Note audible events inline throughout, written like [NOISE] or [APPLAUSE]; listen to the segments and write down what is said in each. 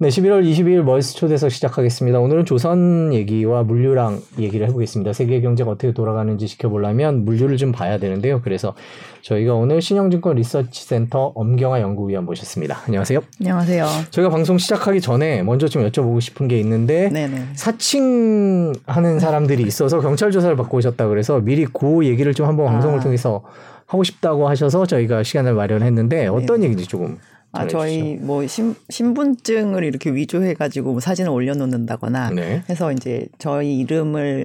네, 11월 22일 멀스 초대석 시작하겠습니다. 오늘은 조선 얘기와 물류랑 얘기를 해보겠습니다. 세계 경제가 어떻게 돌아가는지 지켜보려면 물류를 좀 봐야 되는데요. 그래서 저희가 오늘 신영증권 리서치센터 엄경화 연구위원 모셨습니다. 안녕하세요. 안녕하세요. 저희가 방송 시작하기 전에 먼저 좀 여쭤보고 싶은 게 있는데 네네. 사칭하는 사람들이 있어서 경찰 조사를 받고 오셨다 그래서 미리 그 얘기를 좀 한번 방송을 아. 통해서 하고 싶다고 하셔서 저희가 시간을 마련했는데 어떤 얘기인지 조금 아. 저희 뭐 신, 신분증을 이렇게 위조해가지고 뭐 사진을 올려놓는다거나 네. 해서 이제 저희 이름을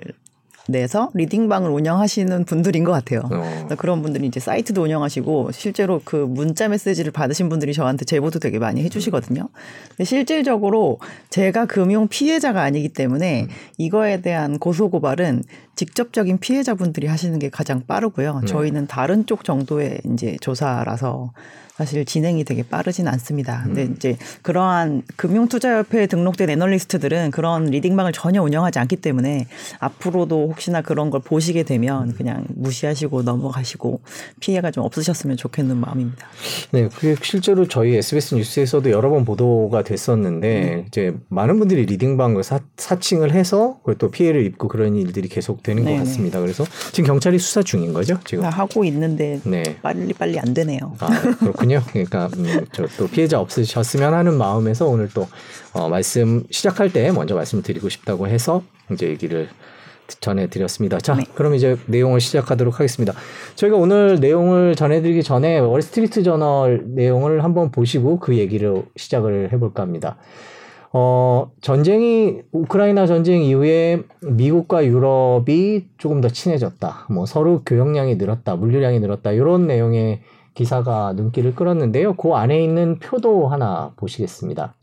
내서 리딩방을 운영하시는 분들인 것 같아요. 어. 그런 분들이 이제 사이트도 운영하시고 실제로 그 문자 메시지를 받으신 분들이 저한테 제보도 되게 많이 해주시거든요. 근데 실질적으로 제가 금융 피해자가 아니기 때문에 이거에 대한 고소 고발은 직접적인 피해자분들이 하시는 게 가장 빠르고요. 네. 저희는 다른 쪽 정도의 이제 조사라서 사실 진행이 되게 빠르진 않습니다. 근데 음. 이제 그러한 금융투자협회에 등록된 애널리스트들은 그런 리딩방을 전혀 운영하지 않기 때문에 앞으로도 혹시나 그런 걸 보시게 되면 그냥 무시하시고 넘어가시고 피해가 좀 없으셨으면 좋겠는 마음입니다. 네, 그게 실제로 저희 SBS 뉴스에서도 여러 번 보도가 됐었는데 음. 이제 많은 분들이 리딩방을 사, 사칭을 해서 그리고 또 피해를 입고 그런 일들이 계속되는 것 네네. 같습니다. 그래서 지금 경찰이 수사 중인 거죠, 지금? 다 하고 있는데 네. 빨리 빨리 안 되네요. 아, 그렇군요. 그러니까 음, 저또 피해자 없으셨으면 하는 마음에서 오늘 또 어, 말씀 시작할 때 먼저 말씀드리고 싶다고 해서 이제 얘기를 전해드렸습니다. 자, 네. 그럼 이제 내용을 시작하도록 하겠습니다. 저희가 오늘 내용을 전해드리기 전에 월스트리트 저널 내용을 한번 보시고 그 얘기를 시작을 해볼까 합니다. 어, 전쟁이, 우크라이나 전쟁 이후에 미국과 유럽이 조금 더 친해졌다. 뭐 서로 교역량이 늘었다. 물류량이 늘었다. 이런 내용의 기사가 눈길을 끌었는데요. 그 안에 있는 표도 하나 보시겠습니다.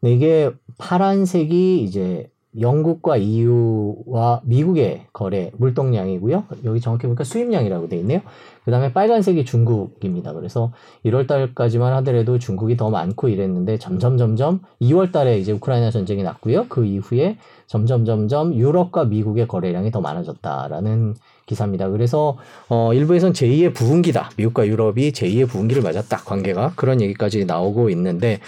네, 이게 파란색이 이제 영국과 EU와 미국의 거래 물동량이고요. 여기 정확히 보니까 수입량이라고 돼 있네요. 그 다음에 빨간색이 중국입니다. 그래서 1월 달까지만 하더라도 중국이 더 많고 이랬는데 점점 점점 2월 달에 이제 우크라이나 전쟁이 났고요. 그 이후에 점점 점점 유럽과 미국의 거래량이 더 많아졌다라는 기사입니다. 그래서 어 일부에선 제2의 부흥기다. 미국과 유럽이 제2의 부흥기를 맞았다. 관계가 그런 얘기까지 나오고 있는데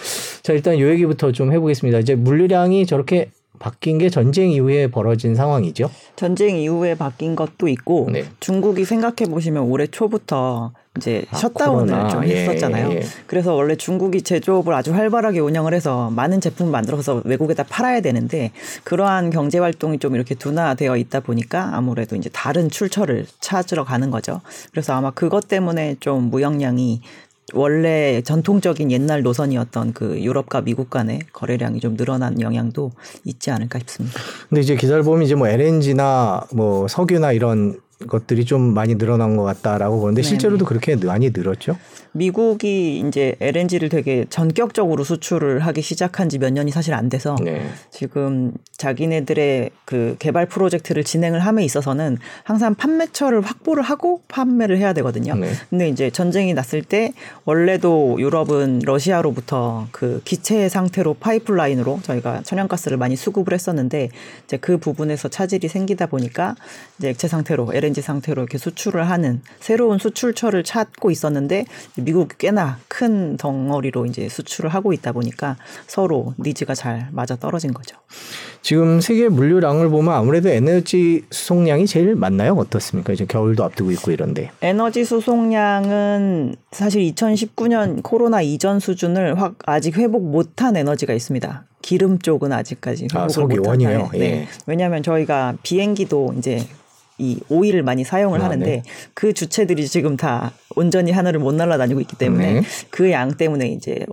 자 일단 요 얘기부터 좀 해보겠습니다. 이제 물류량이 저렇게 바뀐 게 전쟁 이후에 벌어진 상황이죠. 전쟁 이후에 바뀐 것도 있고 네. 중국이 생각해 보시면 올해 초부터 이제 아, 셧다운을 코로나. 좀 예, 했었잖아요. 예, 예. 그래서 원래 중국이 제조업을 아주 활발하게 운영을 해서 많은 제품을 만들어서 외국에다 팔아야 되는데 그러한 경제 활동이 좀 이렇게 둔화되어 있다 보니까 아무래도 이제 다른 출처를 찾으러 가는 거죠. 그래서 아마 그것 때문에 좀 무역량이 원래 전통적인 옛날 노선이었던 그 유럽과 미국 간의 거래량이 좀 늘어난 영향도 있지 않을까 싶습니다. 근데 이제 기사를 보면 이제 뭐 LNG나 뭐 석유나 이런 것들이 좀 많이 늘어난 것 같다라고 보는데 네네. 실제로도 그렇게 많이 늘었죠. 미국이 이제 LNG를 되게 전격적으로 수출을 하기 시작한 지 몇 년이 사실 안 돼서 네. 지금 자기네들의 그 개발 프로젝트를 진행을 함에 있어서는 항상 판매처를 확보를 하고 판매를 해야 되거든요. 네. 근데 이제 전쟁이 났을 때 원래도 유럽은 러시아로부터 그 기체 상태로 파이프라인으로 저희가 천연가스를 많이 수급을 했었는데 이제 그 부분에서 차질이 생기다 보니까 이제 액체 상태로 LNG 상태로 이렇게 수출을 하는 새로운 수출처를 찾고 있었는데 미국이 꽤나 큰 덩어리로 이제 수출을 하고 있다 보니까 서로 니즈가 잘 맞아 떨어진 거죠. 지금 세계 물류량을 보면 아무래도 에너지 수송량이 제일 많나요? 어떻습니까? 이제 겨울도 앞두고 있고 이런데. 에너지 수송량은 사실 2019년 코로나 이전 수준을 확 아직 회복 못한 에너지가 있습니다. 기름 쪽은 아직까지 아, 회복을 석유, 못한. 네. 예. 왜냐하면 저희가 비행기도 이제 이 오일을 많이 사용을 아, 하는데 네. 그 주체들이 지금 다 온전히 하늘을 못 날아다니고 있기 때문에 네. 그양 때문에 이제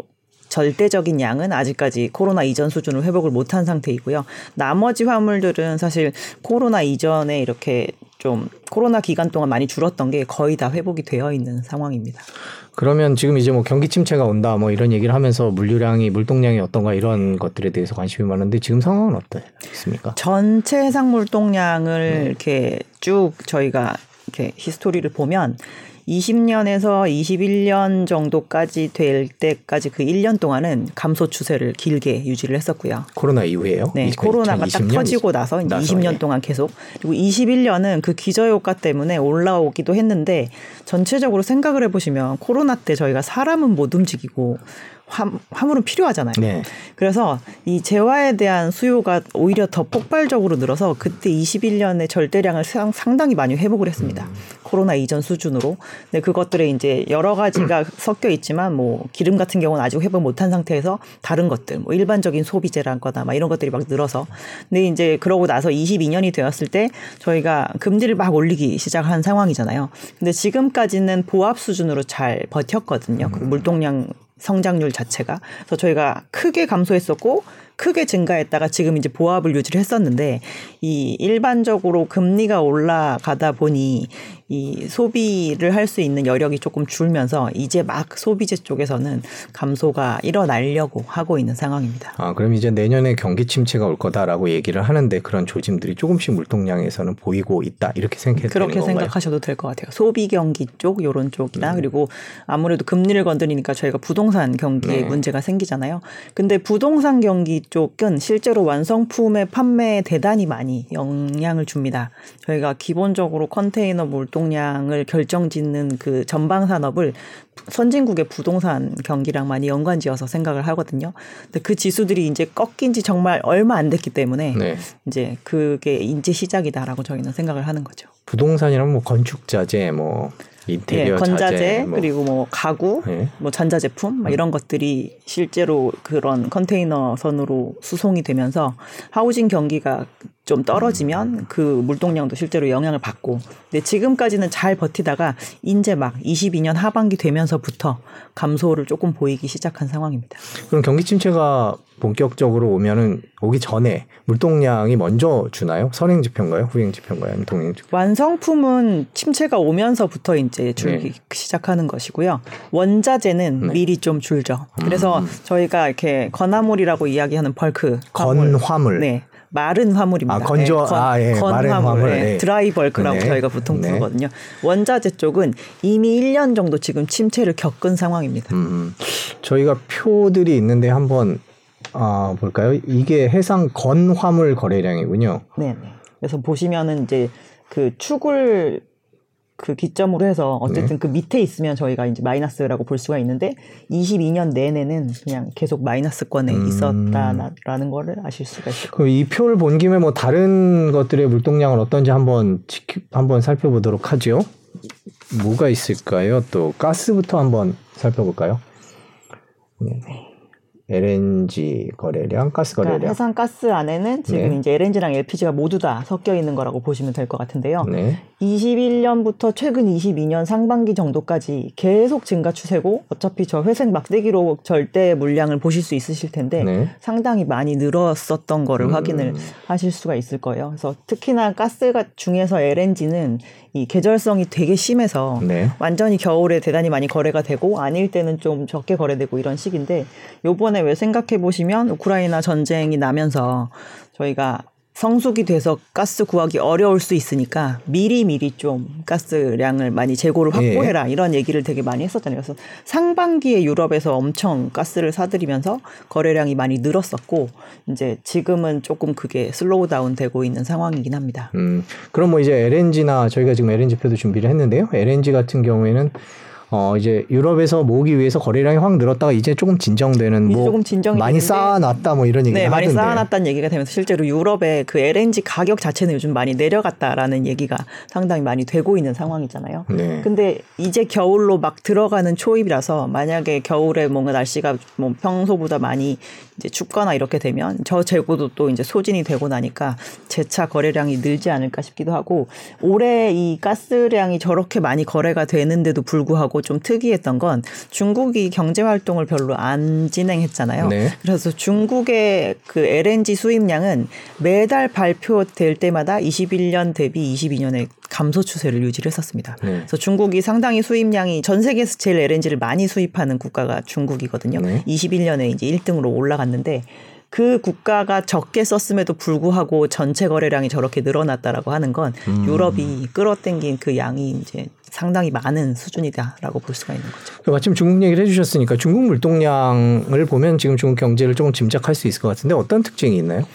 절대적인 양은 아직까지 코로나 이전 수준을 회복을 못한 상태이고요. 나머지 화물들은 사실 코로나 이전에 이렇게 좀 코로나 기간 동안 많이 줄었던 게 거의 다 회복이 되어 있는 상황입니다. 그러면 지금 이제 뭐 경기 침체가 온다 뭐 이런 얘기를 하면서 물류량이 물동량이 어떤가 이런 것들에 대해서 관심이 많은데 지금 상황은 어떻습니까? 전체 해상 물동량을 이렇게 쭉 저희가 이렇게 히스토리를 보면 20년에서 21년 정도까지 될 때까지 그 1년 동안은 감소 추세를 길게 유지를 했었고요. 코로나 이후에요? 네, 코로나가 딱 터지고 나서, 나서 20년 예. 동안 계속 그리고 21년은 그 기저 효과 때문에 올라오기도 했는데 전체적으로 생각을 해보시면 코로나 때 저희가 사람은 못 움직이고 화, 화물은 필요하잖아요. 네. 그래서 이 재화에 대한 수요가 오히려 더 폭발적으로 늘어서 그때 21년에 절대량을 상 당히 많이 회복을 했습니다. 음. 코로나 이전 수준으로. 근데 그것들에 이제 여러 가지가 섞여 있지만 뭐 기름 같은 경우는 아직 회복 못한 상태에서 다른 것들, 뭐 일반적인 소비재란 거나 막 이런 것들이 막 늘어서. 근데 이제 그러고 나서 22년이 되었을 때 저희가 금리를 막 올리기 시작한 상황이잖아요. 근데 지금까지는 보합 수준으로 잘 버텼거든요. 그 물동량 성장률 자체가. 그래서 저희가 크게 감소했었고 크게 증가했다가 지금 이제 보합을 유지를 했었는데 이 일반적으로 금리가 올라가다 보니 이 소비를 할 수 있는 여력이 조금 줄면서 이제 막 소비재 쪽에서는 감소가 일어나려고 하고 있는 상황입니다. 아, 그럼 이제 내년에 경기 침체가 올 거다라고 얘기를 하는데 그런 조짐들이 조금씩 물동량에서는 보이고 있다. 이렇게 생각해도 그렇게 생각하셔도 될 것 같아요. 소비 경기 쪽 요런 쪽이나 음. 그리고 아무래도 금리를 건드리니까 저희가 부동산 경기에 네. 문제가 생기잖아요. 근데 부동산 경기 쪽은 실제로 완성품의 판매에 대단히 많이 영향을 줍니다. 저희가 기본적으로 컨테이너 물동량을 결정짓는 그 전방 산업을 선진국의 부동산 경기랑 많이 연관지어서 생각을 하거든요. 근데 그 지수들이 이제 꺾인 지 정말 얼마 안 됐기 때문에 네. 이제 그게 이제 시작이다라고 저희는 생각을 하는 거죠. 부동산이란 뭐 건축 자재 뭐 인테리어 예, 건자재 자재, 뭐. 그리고 뭐 가구, 예. 뭐 전자제품 뭐 이런 것들이 실제로 그런 컨테이너 선으로 수송이 되면서 하우징 경기가 좀 떨어지면 그 물동량도 실제로 영향을 받고 근데 지금까지는 잘 버티다가 이제 막 22년 하반기 되면서부터 감소를 조금 보이기 시작한 상황입니다. 그럼 경기 침체가 본격적으로 오면은 오기 전에 물동량이 먼저 주나요? 선행 지표인가요? 후행 지표인가요? 아니면 동행 지표? 완성품은 침체가 오면서부터 이제 줄기 네. 시작하는 것이고요. 원자재는 네. 미리 좀 줄죠. 그래서 음. 저희가 이렇게 건화물이라고 이야기하는 벌크 건화물 네. 마른 화물입니다. 아, 건조, 네, 건, 아, 예, 마른 화물, 네. 네. 드라이 벌크라고 네. 저희가 보통 네. 부르거든요. 원자재 쪽은 이미 1년 정도 지금 침체를 겪은 상황입니다. 음, 음. 저희가 표들이 있는데 한번 아, 볼까요? 이게 해상 건 화물 거래량이군요. 네. 그래서 보시면은 이제 그 축을 그 기점으로 해서 어쨌든 네. 그 밑에 있으면 저희가 이제 마이너스라고 볼 수가 있는데 22년 내내는 그냥 계속 마이너스권에 음. 있었다라는 거를 아실 수가 있을 그럼 이 표를 본 김에 뭐 다른 것들의 물동량은 어떤지 한번 지키, 한번 살펴보도록 하죠. 뭐가 있을까요? 또 가스부터 한번 살펴볼까요? 네. LNG 거래량, 가스 그러니까 거래량. 그러니까 해상 가스 안에는 지금 네. 이제 LNG랑 LPG가 모두 다 섞여 있는 거라고 보시면 될 것 같은데요. 네. 21년부터 최근 22년 상반기 정도까지 계속 증가 추세고 어차피 저 회색 막대기로 절대 물량을 보실 수 있으실 텐데 네. 상당히 많이 늘었었던 거를 음. 확인을 하실 수가 있을 거예요. 그래서 특히나 가스 중에서 LNG는 이 계절성이 되게 심해서 네. 완전히 겨울에 대단히 많이 거래가 되고 아닐 때는 좀 적게 거래되고 이런 시기인데 요번에 왜 생각해 보시면 우크라이나 전쟁이 나면서 저희가 성숙이 돼서 가스 구하기 어려울 수 있으니까 미리 미리 좀 가스량을 많이 재고를 예. 확보해라 예. 이런 얘기를 되게 많이 했었잖아요. 그래서 상반기에 유럽에서 엄청 가스를 사들이면서 거래량이 많이 늘었었고 이제 지금은 조금 그게 slow down 되고 있는 상황이긴 합니다. 음, 그럼 뭐 이제 LNG나 저희가 지금 LNG 표도 준비를 했는데요. LNG 같은 경우에는 어 이제 유럽에서 모으기 위해서 거래량이 확 늘었다가 이제 조금 진정되는 뭐 조금 진정이 많이 쌓아놨다 뭐 이런 얘기 네, 많이 쌓아놨다는 얘기가 되면서 실제로 유럽의 그 LNG 가격 자체는 요즘 많이 내려갔다라는 얘기가 상당히 많이 되고 있는 상황이잖아요. 네. 근데 이제 겨울로 막 들어가는 초입이라서 만약에 겨울에 뭔가 날씨가 뭐 평소보다 많이 이제 춥거나 이렇게 되면 저 재고도 또 이제 소진이 되고 나니까 재차 거래량이 늘지 않을까 싶기도 하고 올해 이 가스량이 저렇게 많이 거래가 되는데도 불구하고 좀 특이했던 건 중국이 경제 활동을 별로 안 진행했잖아요. 네. 그래서 중국의 그 LNG 수입량은 매달 발표될 때마다 21년 대비 22년에 감소 추세를 유지를 했었습니다. 네. 그래서 중국이 상당히 수입량이 전 세계에서 제일 LNG를 많이 수입하는 국가가 중국이거든요. 네. 21년에 이제 1등으로 올라갔는데 그 국가가 적게 썼음에도 불구하고 전체 거래량이 저렇게 늘어났다라고 하는 건 음. 유럽이 끌어당긴 그 양이 이제 상당히 많은 수준이다라고 볼 수가 있는 거죠. 그 마침 중국 얘기를 해주셨으니까 중국 물동량을 보면 지금 중국 경제를 조금 짐작할 수 있을 것 같은데 어떤 특징이 있나요?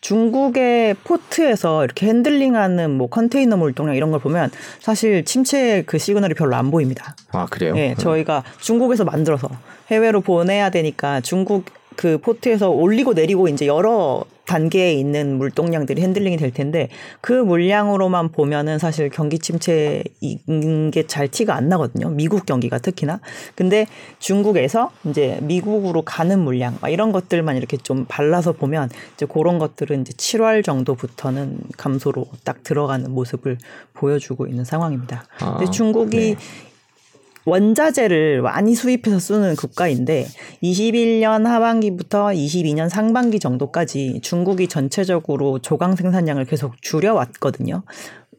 중국의 port에서 이렇게 handling하는 뭐 컨테이너 물동량 이런 걸 보면 사실 침체 그 시그널이 별로 안 보입니다. 아 그래요? 예, 저희가 중국에서 만들어서 해외로 보내야 되니까 중국 그 port에서 올리고 내리고 이제 여러 단계에 있는 물동량들이 handling이 될 텐데 그 물량으로만 보면은 사실 경기 침체인 게 잘 티가 안 나거든요. 미국 경기가 특히나. 근데 중국에서 이제 미국으로 가는 물량 막 이런 것들만 이렇게 좀 발라서 보면 이제 그런 것들은 이제 7월 정도부터는 감소로 딱 들어가는 모습을 보여주고 있는 상황입니다. 아, 근데 중국이 네. 원자재를 많이 수입해서 쓰는 국가인데 21년 하반기부터 22년 상반기 정도까지 중국이 전체적으로 조강 생산량을 계속 줄여왔거든요.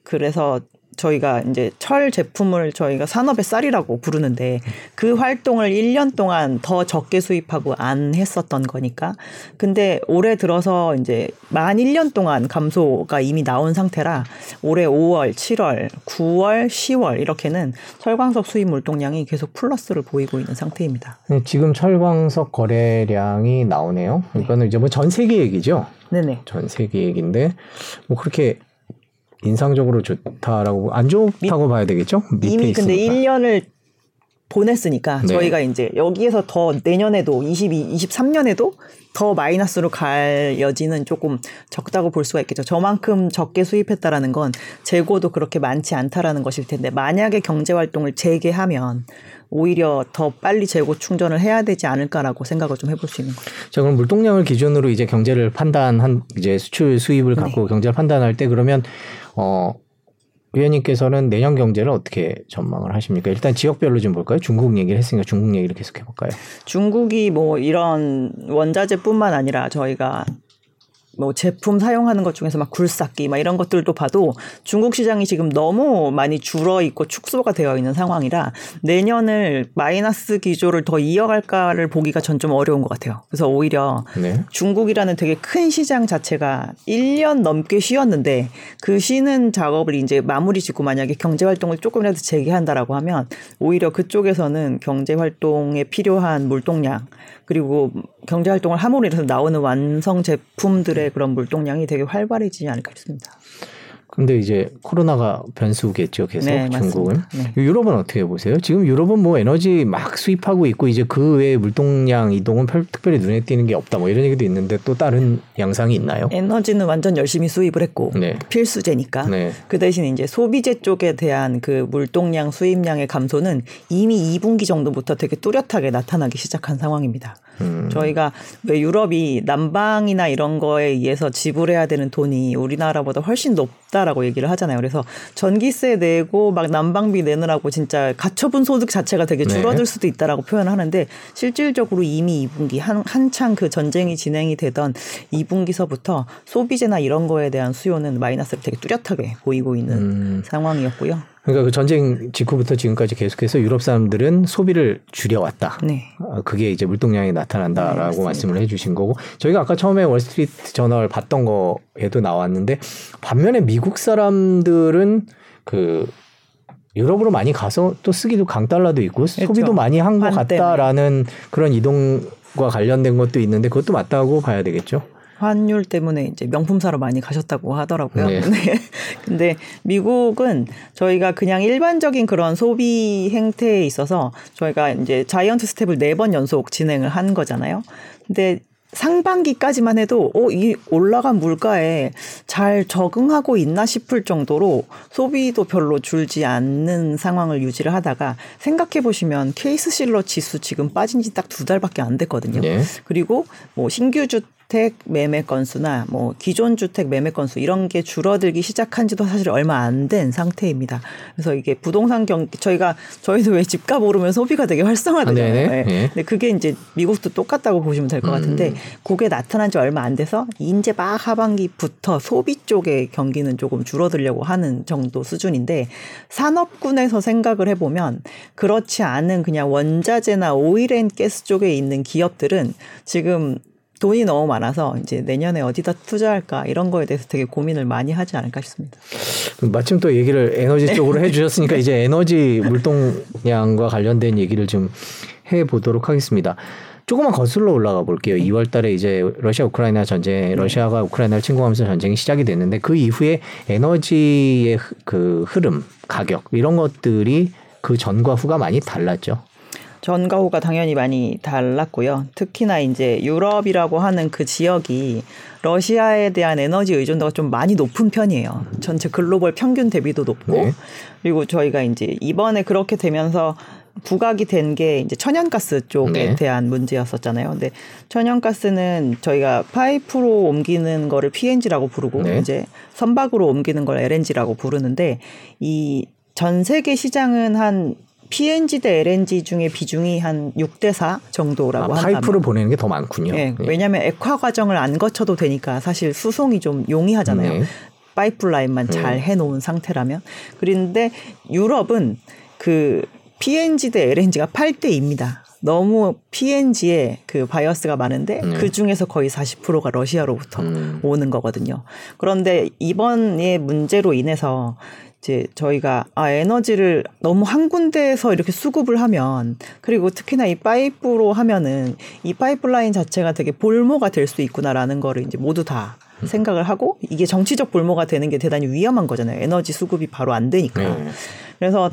그래서 저희가 이제 철 제품을 저희가 산업의 쌀이라고 부르는데 그 활동을 1년 동안 더 적게 수입하고 안 했었던 거니까. 근데 올해 들어서 이제 만 1년 동안 감소가 이미 나온 상태라 올해 5월, 7월, 9월, 10월 이렇게는 철광석 수입 물동량이 계속 플러스를 보이고 있는 상태입니다. 네, 지금 철광석 거래량이 나오네요. 이거는 이제 뭐 전 세계 얘기죠. 네네. 전 세계 얘기인데 뭐 그렇게 인상적으로 좋다라고 안 좋다고 봐야 되겠죠? 밑에 이미 근데 있으니까. 1년을 보냈으니까 네. 저희가 이제 여기에서 더 내년에도 22, 23년에도 더 마이너스로 갈 여지는 조금 적다고 볼 수가 있겠죠. 저만큼 적게 수입했다라는 건 재고도 그렇게 많지 않다라는 것일 텐데 만약에 경제 활동을 재개하면 오히려 더 빨리 재고 충전을 해야 되지 않을까라고 생각을 좀 해볼 수 있는 거죠. 자 그럼 물동량을 기준으로 이제 경제를 판단한 이제 수출 수입을 갖고 네. 경제를 판단할 때 그러면 어 위원님께서는 내년 경제를 어떻게 전망을 하십니까? 일단 지역별로 좀 볼까요? 중국 얘기를 했으니까 중국 얘기를 계속 해볼까요? 중국이 뭐 이런 원자재뿐만 아니라 저희가 뭐 제품 사용하는 것 중에서 막 굴삭기 막 이런 것들도 봐도 중국 시장이 지금 너무 많이 줄어 있고 축소가 되어 있는 상황이라 내년을 마이너스 기조를 더 이어갈까를 보기가 전 좀 어려운 것 같아요. 그래서 오히려 네. 중국이라는 되게 큰 시장 자체가 1년 넘게 쉬었는데 그 쉬는 작업을 이제 마무리 짓고 만약에 경제 활동을 조금이라도 재개한다라고 하면 오히려 그쪽에서는 경제 활동에 필요한 물동량 그리고 경제 활동을 함으로 인해서 나오는 완성 제품들의 그런 물동량이 되게 활발해지지 않을까 싶습니다. 근데 이제 코로나가 변수겠죠, 계속 네, 중국은. 네. 유럽은 어떻게 보세요? 지금 유럽은 뭐 에너지 막 수입하고 있고 이제 그 외에 물동량 이동은 별, 특별히 눈에 띄는 게 없다 뭐 이런 얘기도 있는데 또 다른 양상이 있나요? 에너지는 완전 열심히 수입을 했고 네. 필수제니까 네. 그 대신 이제 소비재 쪽에 대한 그 물동량 수입량의 감소는 이미 2분기 정도부터 되게 뚜렷하게 나타나기 시작한 상황입니다. 음. 저희가 왜 유럽이 난방이나 이런 거에 의해서 지불해야 되는 돈이 우리나라보다 훨씬 높다라고 얘기를 하잖아요. 그래서 전기세 내고 막 난방비 내느라고 진짜 가처분 소득 자체가 되게 네. 줄어들 수도 있다라고 표현을 하는데 실질적으로 이미 2분기 한, 한창 그 전쟁이 진행이 되던 2분기서부터 소비재나 이런 거에 대한 수요는 마이너스를 되게 뚜렷하게 보이고 있는 음. 상황이었고요. 그러니까 그 전쟁 직후부터 지금까지 계속해서 유럽 사람들은 소비를 줄여왔다. 네. 아, 그게 이제 물동량이 네, 나타난다라고 맞습니다. 말씀을 해주신 거고 저희가 아까 처음에 월스트리트 저널 봤던 거에도 나왔는데 반면에 미국 사람들은 그 유럽으로 많이 가서 또 쓰기도 강달러도 있고 소비도 많이 한 것. 같다라는 그런 이동과 관련된 것도 있는데 그것도 맞다고 봐야 되겠죠. 환율 때문에 이제 명품 사러 많이 가셨다고 하더라고요. 네. [LAUGHS] 네. 근데 미국은 저희가 그냥 일반적인 그런 소비 행태에 있어서 저희가 이제 자이언트 스텝을 네 번 연속 진행을 한 거잖아요. 근데 상반기까지만 해도 어, 이 올라간 물가에 잘 적응하고 있나 싶을 정도로 소비도 별로 줄지 않는 상황을 유지를 하다가 생각해 보시면 케이스 실러 지수 지금 빠진 지 딱 두 달밖에 안 됐거든요. 네. 그리고 뭐 신규 주택 매매 건수나 뭐 기존 주택 매매 건수 이런 게 줄어들기 시작한 지도 사실 얼마 안 된 상태입니다. 그래서 이게 부동산 경 저희가 저희도 왜 집값 오르면 소비가 되게 활성화되잖아요. 아. 네. 네. 근데 그게 이제 미국도 똑같다고 보시면 될 것 같은데 음. 그게 나타난 지 얼마 안 돼서 이제 막 하반기부터 소비 쪽의 경기는 조금 줄어들려고 하는 정도 수준인데 산업군에서 생각을 해 보면 그렇지 않은 그냥 원자재나 오일앤가스 쪽에 있는 기업들은 지금 돈이 너무 많아서 이제 내년에 어디다 투자할까 이런 거에 대해서 되게 고민을 많이 하지 않을까 싶습니다. 마침 또 얘기를 에너지 쪽으로 [LAUGHS] 해주셨으니까 이제 에너지 물동량과 관련된 얘기를 좀 해보도록 하겠습니다. 조금만 거슬러 올라가 볼게요. 2월 달에 이제 러시아 우크라이나 전쟁, 러시아가 우크라이나를 침공하면서 전쟁이 시작이 됐는데 그 이후에 에너지의 그 흐름, 가격 이런 것들이 그 전과 후가 많이 달랐죠. 전과 후가 당연히 많이 달랐고요. 특히나 이제 유럽이라고 하는 그 지역이 러시아에 대한 에너지 의존도가 좀 많이 높은 편이에요. 전체 글로벌 평균 대비도 높고 네. 그리고 저희가 이제 이번에 그렇게 되면서 부각이 된 게 이제 천연가스 쪽에 네. 대한 문제였었잖아요. 근데 천연가스는 저희가 파이프로 옮기는 거를 PNG라고 부르고 네. 이제 선박으로 옮기는 걸 LNG라고 부르는데 이 전 세계 시장은 한 PNG 대 LNG 중에 비중이 한 6대 4 정도라고 아, 한다면 파이프로 보내는 게 더 많군요. 네, 네. 왜냐하면 액화 과정을 안 거쳐도 되니까 사실 수송이 좀 용이하잖아요. 네. 파이프라인만 잘 네. 해놓은 상태라면. 그런데 유럽은 그 PNG 대 LNG가 8대 2입니다. 너무 PNG에 그 bias가 많은데 네. 그 중에서 거의 40%가 러시아로부터 음. 오는 거거든요. 그런데 이번의 문제로 인해서 이제 저희가 아 에너지를 너무 한 군데에서 이렇게 수급을 하면 그리고 특히나 이 파이프로 하면은 이 파이프라인 자체가 되게 볼모가 될 수 있구나라는 거를 이제 모두 다 생각을 하고 이게 정치적 볼모가 되는 게 대단히 위험한 거잖아요. 에너지 수급이 바로 안 되니까. 네. 그래서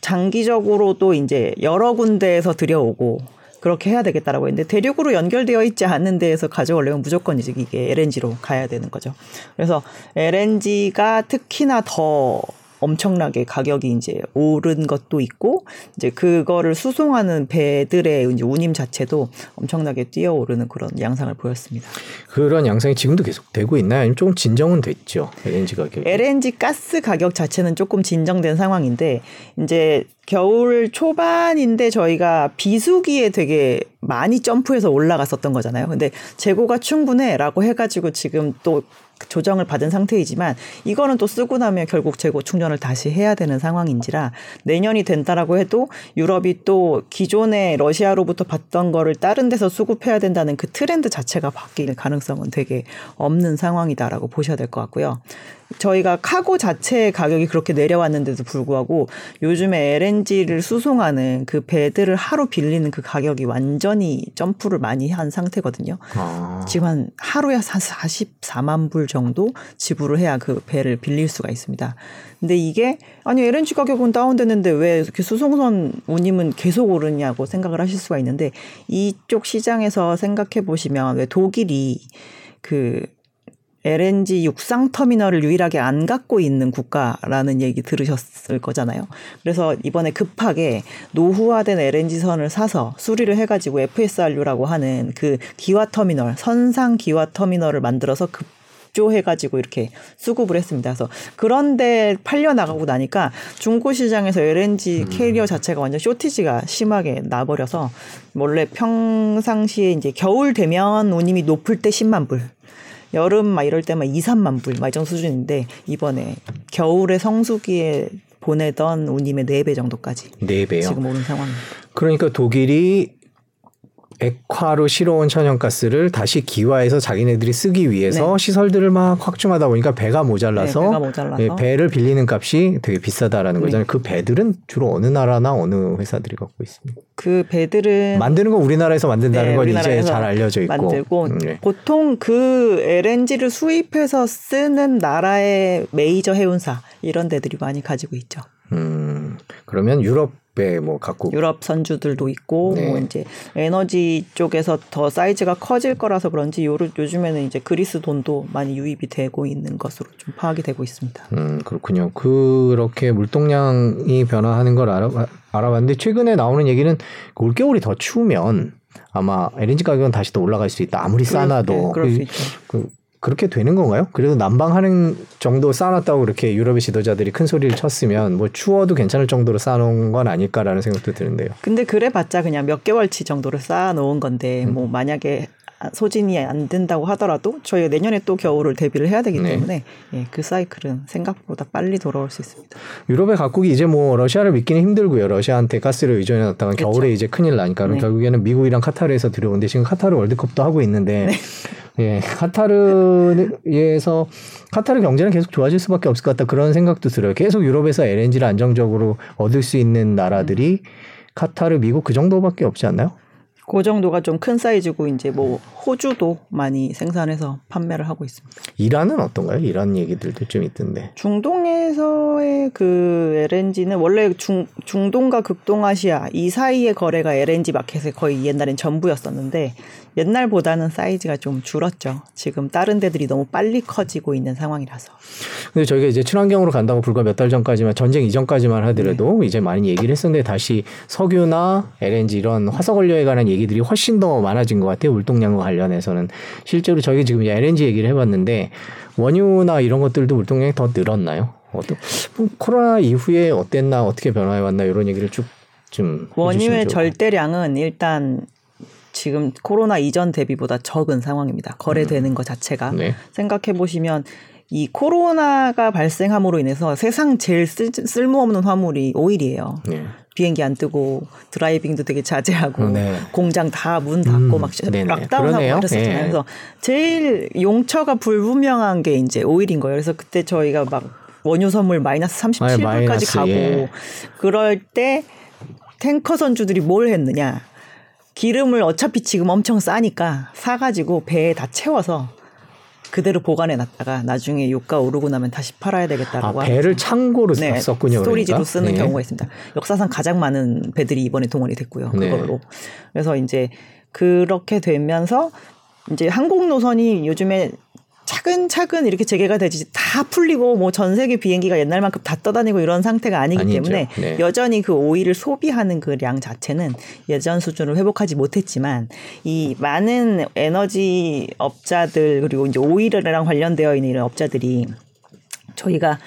장기적으로도 이제 여러 군데에서 들여오고 그렇게 해야 되겠다라고 했는데 대륙으로 연결되어 있지 않은 데에서 가져오려면 무조건 이제 이게 LNG로 가야 되는 거죠. 그래서 LNG가 특히나 더 엄청나게 가격이 이제 오른 것도 있고 이제 그거를 수송하는 배들의 이제 운임 자체도 엄청나게 뛰어오르는 그런 양상을 보였습니다. 그런 양상이 지금도 계속 되고 있나요? 아니면 조금 진정은 됐죠? LNG 가격. LNG 가스 가격 자체는 조금 진정된 상황인데 이제 겨울 초반인데 저희가 비수기에 되게 많이 점프해서 올라갔었던 거잖아요. 근데 재고가 충분해라고 해가지고 지금 또 조정을 받은 상태이지만 이거는 또 쓰고 나면 결국 재고 충전을 다시 해야 되는 상황인지라 내년이 된다라고 해도 유럽이 또 기존에 러시아로부터 받던 거를 다른 데서 수급해야 된다는 그 트렌드 자체가 바뀔 가능성은 되게 없는 상황이다라고 보셔야 될 것 같고요. 저희가 카고 자체의 가격이 그렇게 내려왔는데도 불구하고 요즘에 LNG를 수송하는 그 배들을 하루 빌리는 그 가격이 완전히 점프를 많이 한 상태거든요. 아. 지금 한 하루에 한 44만 불 정도 지불을 해야 그 배를 빌릴 수가 있습니다. 근데 이게 아니 LNG 가격은 다운됐는데 왜 이렇게 수송선 운임은 계속 오르냐고 생각을 하실 수가 있는데 이쪽 시장에서 생각해 보시면 왜 독일이 그 LNG 육상 터미널을 유일하게 안 갖고 있는 국가라는 얘기 들으셨을 거잖아요. 그래서 이번에 급하게 노후화된 LNG 선을 사서 수리를 해가지고 FSRU라고 하는 그 기화 터미널, 선상 기화 터미널을 만들어서 급 조해가지고 이렇게 수급을 했습니다. 그래서 그런데 팔려 나가고 나니까 중고 시장에서 LNG 음. 캐리어 자체가 완전 쇼티지가 심하게 나버려서 원래 평상시에 이제 겨울 되면 운임이 높을 때 10만 불, 여름 막 이럴 때만 2, 3만 불, 막 이 정도 수준인데 이번에 겨울에 성수기에 보내던 운임의 4배 정도까지. 4배요? 지금 오는 상황입니다. 그러니까 독일이 액화로 실어온 천연가스를 다시 기화해서 자기네들이 쓰기 위해서 네. 시설들을 막 확충하다 보니까 배가 모자라서, 네, 배가 모자라서. 예, 배를 빌리는 값이 되게 비싸다라는 네. 거잖아요. 그 배들은 주로 어느 나라나 어느 회사들이 갖고 있습니다. 그 배들은 만드는 건 우리나라에서 만든다는 네, 건 이제 잘 알려져 있고 만들고 음, 네. 보통 그 LNG를 수입해서 쓰는 나라의 메이저 해운사 이런 데들이 많이 가지고 있죠. 음, 그러면 유럽 배뭐 갖고 유럽 선주들도 있고 네. 뭐 이제 에너지 쪽에서 더 사이즈가 커질 거라서 그런지 요, 요즘에는 이제 그리스 돈도 많이 유입이 되고 있는 것으로 좀 파악이 되고 있습니다. 음 그렇군요. 그렇게 물동량이 변화하는 걸 알아 알아봤는데 최근에 나오는 얘기는 올겨울이 더 추우면 아마 LNG 가격은 다시 또 올라갈 수 있다. 아무리 싸놔도 네, 그럴 수 있죠. 그, 그렇게 되는 건가요? 그래도 난방하는 정도 쌓아놨다고 그렇게 유럽의 지도자들이 큰 소리를 쳤으면 뭐 추워도 괜찮을 정도로 쌓아놓은 건 아닐까라는 생각도 드는데요. 근데 그래봤자 그냥 몇 개월치 정도로 쌓아놓은 건데 음. 뭐 만약에 소진이 안 된다고 하더라도 저희가 내년에 또 겨울을 대비를 해야 되기 네. 때문에 예, 그 사이클은 생각보다 빨리 돌아올 수 있습니다. 유럽의 각국이 이제 뭐 러시아를 믿기는 힘들고요. 러시아한테 가스를 의존해 놨다가 그렇죠. 겨울에 이제 큰일 나니까 네. 결국에는 미국이랑 카타르에서 들어오는데 지금 카타르 월드컵도 하고 있는데 네. 예, 카타르에서 카타르 경제는 계속 좋아질 수밖에 없을 것 같다 그런 생각도 들어요. 계속 유럽에서 LNG를 안정적으로 얻을 수 있는 나라들이 카타르, 미국 그 정도밖에 없지 않나요? 그 정도가 좀 큰 사이즈고 이제 뭐 호주도 많이 생산해서 판매를 하고 있습니다. 이란은 어떤가요? 이란 얘기들도 좀 있던데. 중동에서 의그 LNG는 원래 중, 중동과 극동아시아 이 사이의 거래가 LNG 마켓에 거의 옛날엔 전부였었는데 옛날보다는 사이즈가 좀 줄었죠. 지금 다른 데들이 너무 빨리 커지고 있는 상황이라서. 근데 저희가 이제 친환경으로 간다고 불과 몇 달 전까지만 전쟁 이전까지만 하더라도 네. 이제 많이 얘기를 했었는데 다시 석유나 LNG 이런 화석 원료에 관한 얘기들이 훨씬 더 많아진 것 같아요. 물동량과 관련해서는 실제로 저희가 지금 이제 LNG 얘기를 해봤는데 원유나 이런 것들도 물동량이 더 늘었나요? 어떤 뭐 코로나 이후에 어땠나 어떻게 변화해 왔나 이런 얘기를 쭉 좀 원유의 절대량은 일단 지금 코로나 이전 대비보다 적은 상황입니다. 거래되는 것 자체가 네. 생각해 보시면 이 코로나가 발생함으로 인해서 세상 제일 쓸, 쓸모없는 화물이 오일이에요. 네. 비행기 안 뜨고 드라이빙도 되게 자제하고 네. 공장 다 문 닫고 음, 막 네네. 락다운하고. 그랬었잖아요. 예. 그래서 제일 용처가 불분명한 게 이제 오일인 거예요. 그래서 그때 저희가 막 원유 선물 마이너스 37불까지 아, 마이너스, 가고 예. 그럴 때 탱커 선주들이 뭘 했느냐? 기름을 어차피 지금 엄청 싸니까 사가지고 배에 다 채워서 그대로 보관해 놨다가 나중에 유가 오르고 나면 다시 팔아야 아 되겠다라고 배를 창고로 네, 썼군요. storage로 그러니까. 쓰는 네. 경우가 있습니다. 역사상 가장 많은 배들이 이번에 동원이 됐고요. 네. 그걸로. 그래서 이제 그렇게 되면서 이제 항공 노선이 요즘에 차근차근 이렇게 재개가 되지 다 풀리고 뭐 전 세계 비행기가 옛날만큼 다 떠다니고 이런 상태가 아니기 아니죠. 때문에 네. 여전히 그 오일을 소비하는 그 량 자체는 예전 수준을 회복하지 못했지만 이 많은 에너지 업자들 그리고 이제 오일이랑 관련되어 있는 이런 업자들이 저희가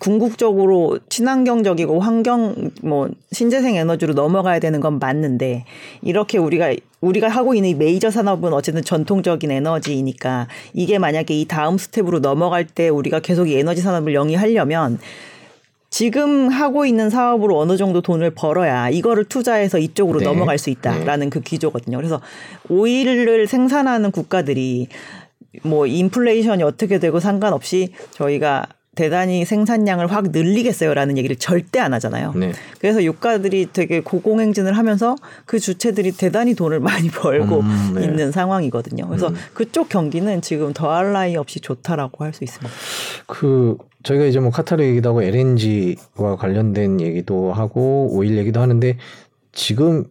궁극적으로 친환경적이고 환경 뭐 신재생 에너지로 넘어가야 되는 건 맞는데 이렇게 우리가 우리가 하고 있는 이 메이저 산업은 어쨌든 전통적인 에너지이니까 이게 만약에 이 다음 step으로 넘어갈 때 우리가 계속 이 에너지 산업을 영위하려면 지금 하고 있는 사업으로 어느 정도 돈을 벌어야 이거를 투자해서 이쪽으로 네. 넘어갈 수 있다라는 그 기조거든요. 그래서 오일을 생산하는 국가들이 뭐 인플레이션이 어떻게 되고 상관없이 저희가 대단히 생산량을 확 늘리겠어요라는 얘기를 절대 안 하잖아요. 네. 그래서 유가들이 되게 고공행진을 하면서 그 주체들이 대단히 돈을 많이 벌고 음, 네. 있는 상황이거든요. 그래서 그쪽 경기는 지금 더할 나위 없이 좋다라고 할 수 있습니다. 그 저희가 이제 뭐 카타르 얘기도 하고 LNG와 관련된 얘기도 하고 오일 얘기도 하는데 지금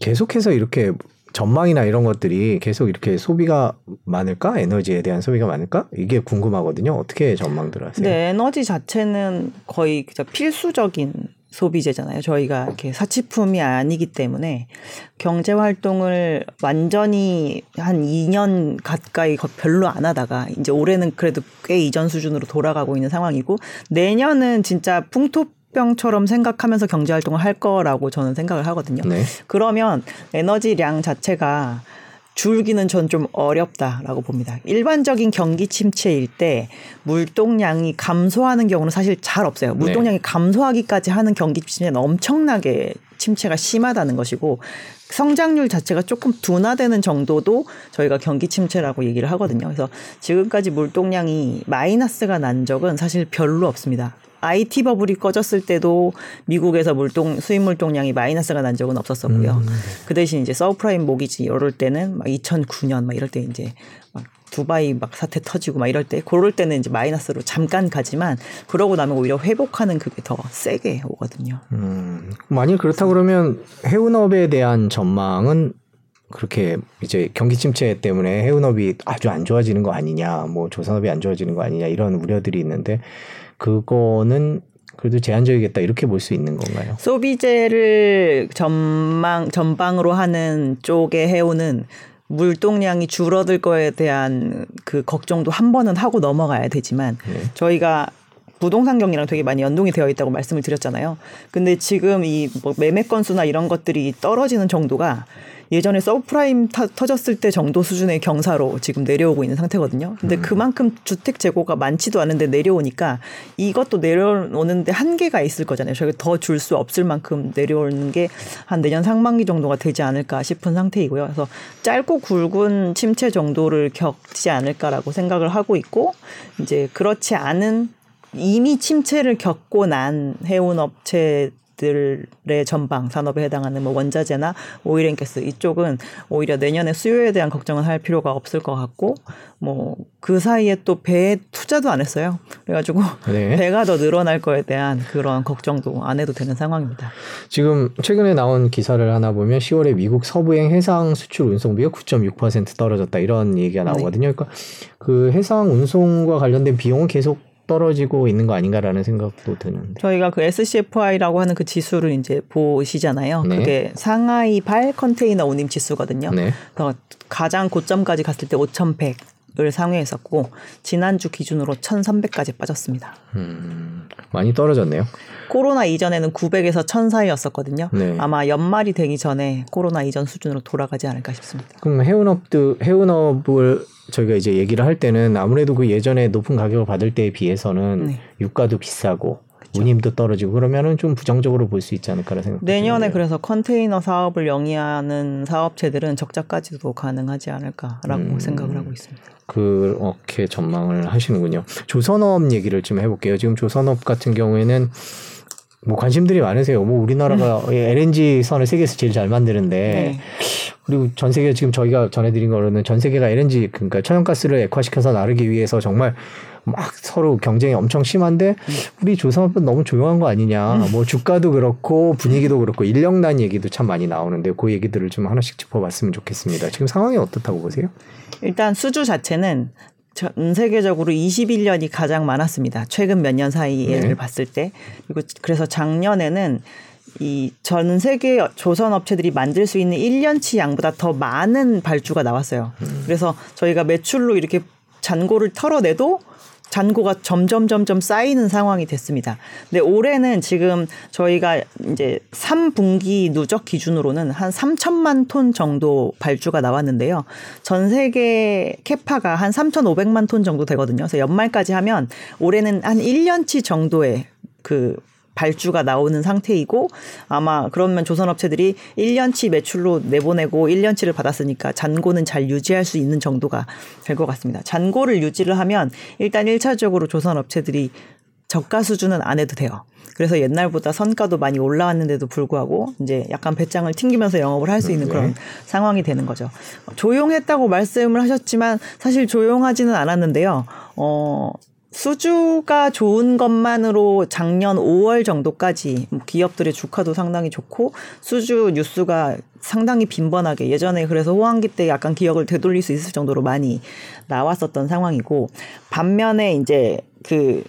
계속해서 이렇게 전망이나 이런 것들이 계속 이렇게 소비가 많을까? 에너지에 대한 소비가 많을까? 이게 궁금하거든요. 어떻게 전망들 하세요? 네, 에너지 자체는 거의 필수적인 소비재잖아요. 저희가 이렇게 사치품이 아니기 때문에 경제 활동을 완전히 한 2년 가까이 거- 별로 안 하다가 이제 올해는 그래도 꽤 이전 수준으로 돌아가고 있는 상황이고 내년은 진짜 풍토 병처럼 생각하면서 경제 활동을 할 거라고 저는 생각을 하거든요. 네. 그러면 에너지량 자체가 줄기는 전 좀 어렵다라고 봅니다. 일반적인 경기 침체일 때 물동량이 감소하는 경우는 사실 잘 없어요. 물동량이 감소하기까지 하는 경기 침체는 엄청나게 침체가 심하다는 것이고 성장률 자체가 조금 둔화되는 정도도 저희가 경기 침체라고 얘기를 하거든요. 그래서 지금까지 물동량이 마이너스가 난 적은 사실 별로 없습니다. IT 버블이 꺼졌을 때도 미국에서 물동 수입 물동량이 마이너스가 난 적은 없었었고요. 그 대신 이제 서브프라임 모기지 이럴 때는 막 2009년 막 이럴 때 이제 막 두바이 막 사태 터지고 막 이럴 때 그럴 때는 이제 마이너스로 잠깐 가지만 그러고 나면 오히려 회복하는 그게 더 세게 오거든요. 음, 만일 그렇다 그러면 해운업에 대한 전망은 그렇게 이제 경기 침체 때문에 해운업이 아주 안 좋아지는 거 아니냐, 뭐 조선업이 안 좋아지는 거 아니냐 이런 우려들이 있는데 그거는 그래도 제한적이겠다 이렇게 볼 수 있는 건가요? 소비재를 전망 전방으로 하는 쪽의 해운은 물동량이 줄어들 거에 대한 그 걱정도 한 번은 하고 넘어가야 되지만 네. 저희가 부동산 경기랑 되게 많이 연동이 되어 있다고 말씀을 드렸잖아요. 근데 지금 이 뭐 매매 건수나 이런 것들이 떨어지는 정도가 예전에 서브프라임 타, 터졌을 때 정도 수준의 경사로 지금 내려오고 있는 상태거든요. 근데 음. 그만큼 주택 재고가 많지도 않은데 내려오니까 이것도 내려오는데 한계가 있을 거잖아요. 저희가 더줄 수 없을 만큼 내려오는 게 한 내년 상반기 정도가 되지 않을까 싶은 상태이고요. 그래서 짧고 굵은 침체 정도를 겪지 않을까라고 생각을 하고 있고 이제 그렇지 않은 이미 침체를 겪고 난 해운 업체 들의 전방 산업에 해당하는 뭐 원자재나 오일앤가스 이쪽은 오히려 내년에 수요에 대한 걱정은 할 필요가 없을 것 같고 뭐 그 사이에 또 배에 투자도 안 했어요. 그래가지고 네. [LAUGHS] 배가 더 늘어날 거에 대한 그런 걱정도 안 해도 되는 상황입니다. 지금 최근에 나온 기사를 하나 보면 10월에 미국 서부행 해상 수출 운송비가 9.6% 떨어졌다 이런 얘기가 나오거든요. 그러니까 그 해상 운송과 관련된 비용은 계속 떨어지고 있는 거 아닌가라는 생각도 드는데. 저희가 그 SCFI라고 하는 그 지수를 이제 보시잖아요. 네. 그게 상하이 발 컨테이너 운임 지수거든요. 네. 그래서 가장 고점까지 갔을 때 5,100 을 상회했었고 지난주 기준으로 1,300까지 빠졌습니다. 음, 많이 떨어졌네요. 코로나 이전에는 900에서 1000 사이였었거든요. 네. 아마 연말이 되기 전에 코로나 이전 수준으로 돌아가지 않을까 싶습니다. 그럼 해운업도 해운업을 저희가 이제 얘기를 할 때는 아무래도 그 예전에 높은 가격을 받을 때에 비해서는 네. 유가도 비싸고 그렇죠. 운임도 떨어지고 그러면은 좀 부정적으로 볼 수 있지 않을까라는 생각. 내년에 그래서 컨테이너 사업을 영위하는 사업체들은 적자까지도 가능하지 않을까라고 음, 생각을 하고 있습니다. 그렇게 전망을 하시는군요. 조선업 얘기를 좀 해볼게요. 지금 조선업 같은 경우에는 뭐 관심들이 많으세요. 뭐 우리나라가 음. LNG 선을 세계에서 제일 잘 만드는데 네. 그리고 전 세계 지금 저희가 전해드린 거로는 전 세계가 LNG 그러니까 천연가스를 액화시켜서 나르기 위해서 정말 막 서로 경쟁이 엄청 심한데 음. 우리 조선업은 너무 조용한 거 아니냐. 음. 뭐 주가도 그렇고 분위기도 그렇고 인력난 얘기도 참 많이 나오는데 그 얘기들을 좀 하나씩 짚어봤으면 좋겠습니다. 지금 상황이 어떻다고 보세요? 일단 수주 자체는 전 세계적으로 21년이 가장 많았습니다. 최근 몇 년 사이를 네. 봤을 때. 그리고 그래서 작년에는 이 전 세계 조선 업체들이 만들 수 있는 1년치 양보다 더 많은 발주가 나왔어요. 음. 그래서 저희가 매출로 이렇게 잔고를 털어내도 잔고가 점점 점점 쌓이는 상황이 됐습니다. 근데 올해는 지금 저희가 이제 3분기 누적 기준으로는 한 3천만 톤 정도 발주가 나왔는데요. 전 세계 캐파가 한 3,500만 톤 정도 되거든요. 그래서 연말까지 하면 올해는 한 1년치 정도의 그 발주가 나오는 상태이고 아마 그러면 조선 업체들이 1년치 매출로 내보내고 1년치를 받았으니까 잔고는 잘 유지할 수 있는 정도가 될 것 같습니다. 잔고를 유지를 하면 일단 1차적으로 조선 업체들이 저가 수준은 안 해도 돼요. 그래서 옛날보다 선가도 많이 올라왔는데도 불구하고 이제 약간 배짱을 튕기면서 영업을 할 수 있는 네. 그런 상황이 되는 거죠. 조용했다고 말씀을 하셨지만 사실 조용하지는 않았는데요. 어, 수주가 좋은 것만으로 작년 5월 정도까지 뭐 기업들의 주가도 상당히 좋고 수주 뉴스가 상당히 빈번하게 예전에 그래서 호황기 때 약간 기억을 되돌릴 수 있을 정도로 많이 나왔었던 상황이고 반면에 이제 그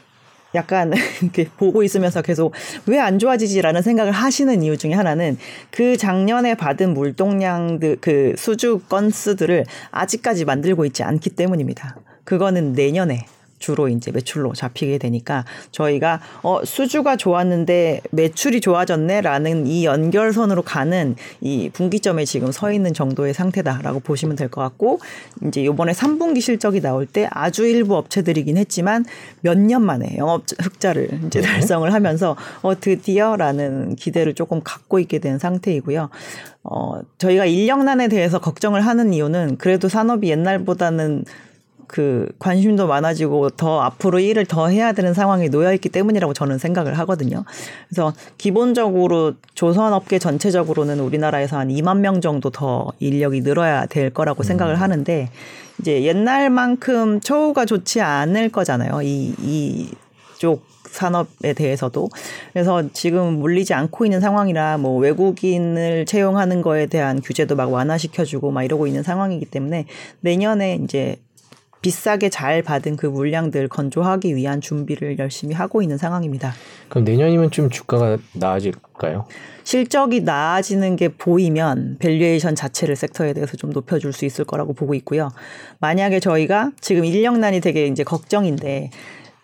약간 [LAUGHS] 이렇게 보고 있으면서 계속 왜 안 좋아지지라는 생각을 하시는 이유 중에 하나는 그 작년에 받은 물동량들 그 수주 건수들을 아직까지 만들고 있지 않기 때문입니다. 그거는 내년에 주로 이제 매출로 잡히게 되니까 저희가 어 수주가 좋았는데 매출이 좋아졌네라는 이 연결선으로 가는 이 분기점에 지금 서 있는 정도의 상태다라고 보시면 될 것 같고 이제 요번에 3분기 실적이 나올 때 아주 일부 업체들이긴 했지만 몇 년 만에 영업 흑자를 이제 네. 달성을 하면서 어 드디어라는 기대를 조금 갖고 있게 된 상태이고요. 어 저희가 인력난에 대해서 걱정을 하는 이유는 그래도 산업이 옛날보다는 그 관심도 많아지고 더 앞으로 일을 더 해야 되는 상황에 놓여 있기 때문이라고 저는 생각을 하거든요. 그래서 기본적으로 조선 업계 전체적으로는 우리나라에서 한 2만 명 정도 더 인력이 늘어야 될 거라고 음. 생각을 하는데 이제 옛날만큼 처우가 좋지 않을 거잖아요. 이 이쪽 산업에 대해서도 그래서 지금 물리지 않고 있는 상황이라 뭐 외국인을 채용하는 거에 대한 규제도 막 완화시켜주고 막 이러고 있는 상황이기 때문에 내년에 이제 비싸게 잘 받은 그 물량들 건조하기 위한 준비를 열심히 하고 있는 상황입니다. 그럼 내년이면 좀 주가가 나아질까요? 실적이 나아지는 게 보이면 valuation 자체를 sector에 대해서 좀 높여줄 수 있을 거라고 보고 있고요. 만약에 저희가 지금 인력난이 되게 이제 걱정인데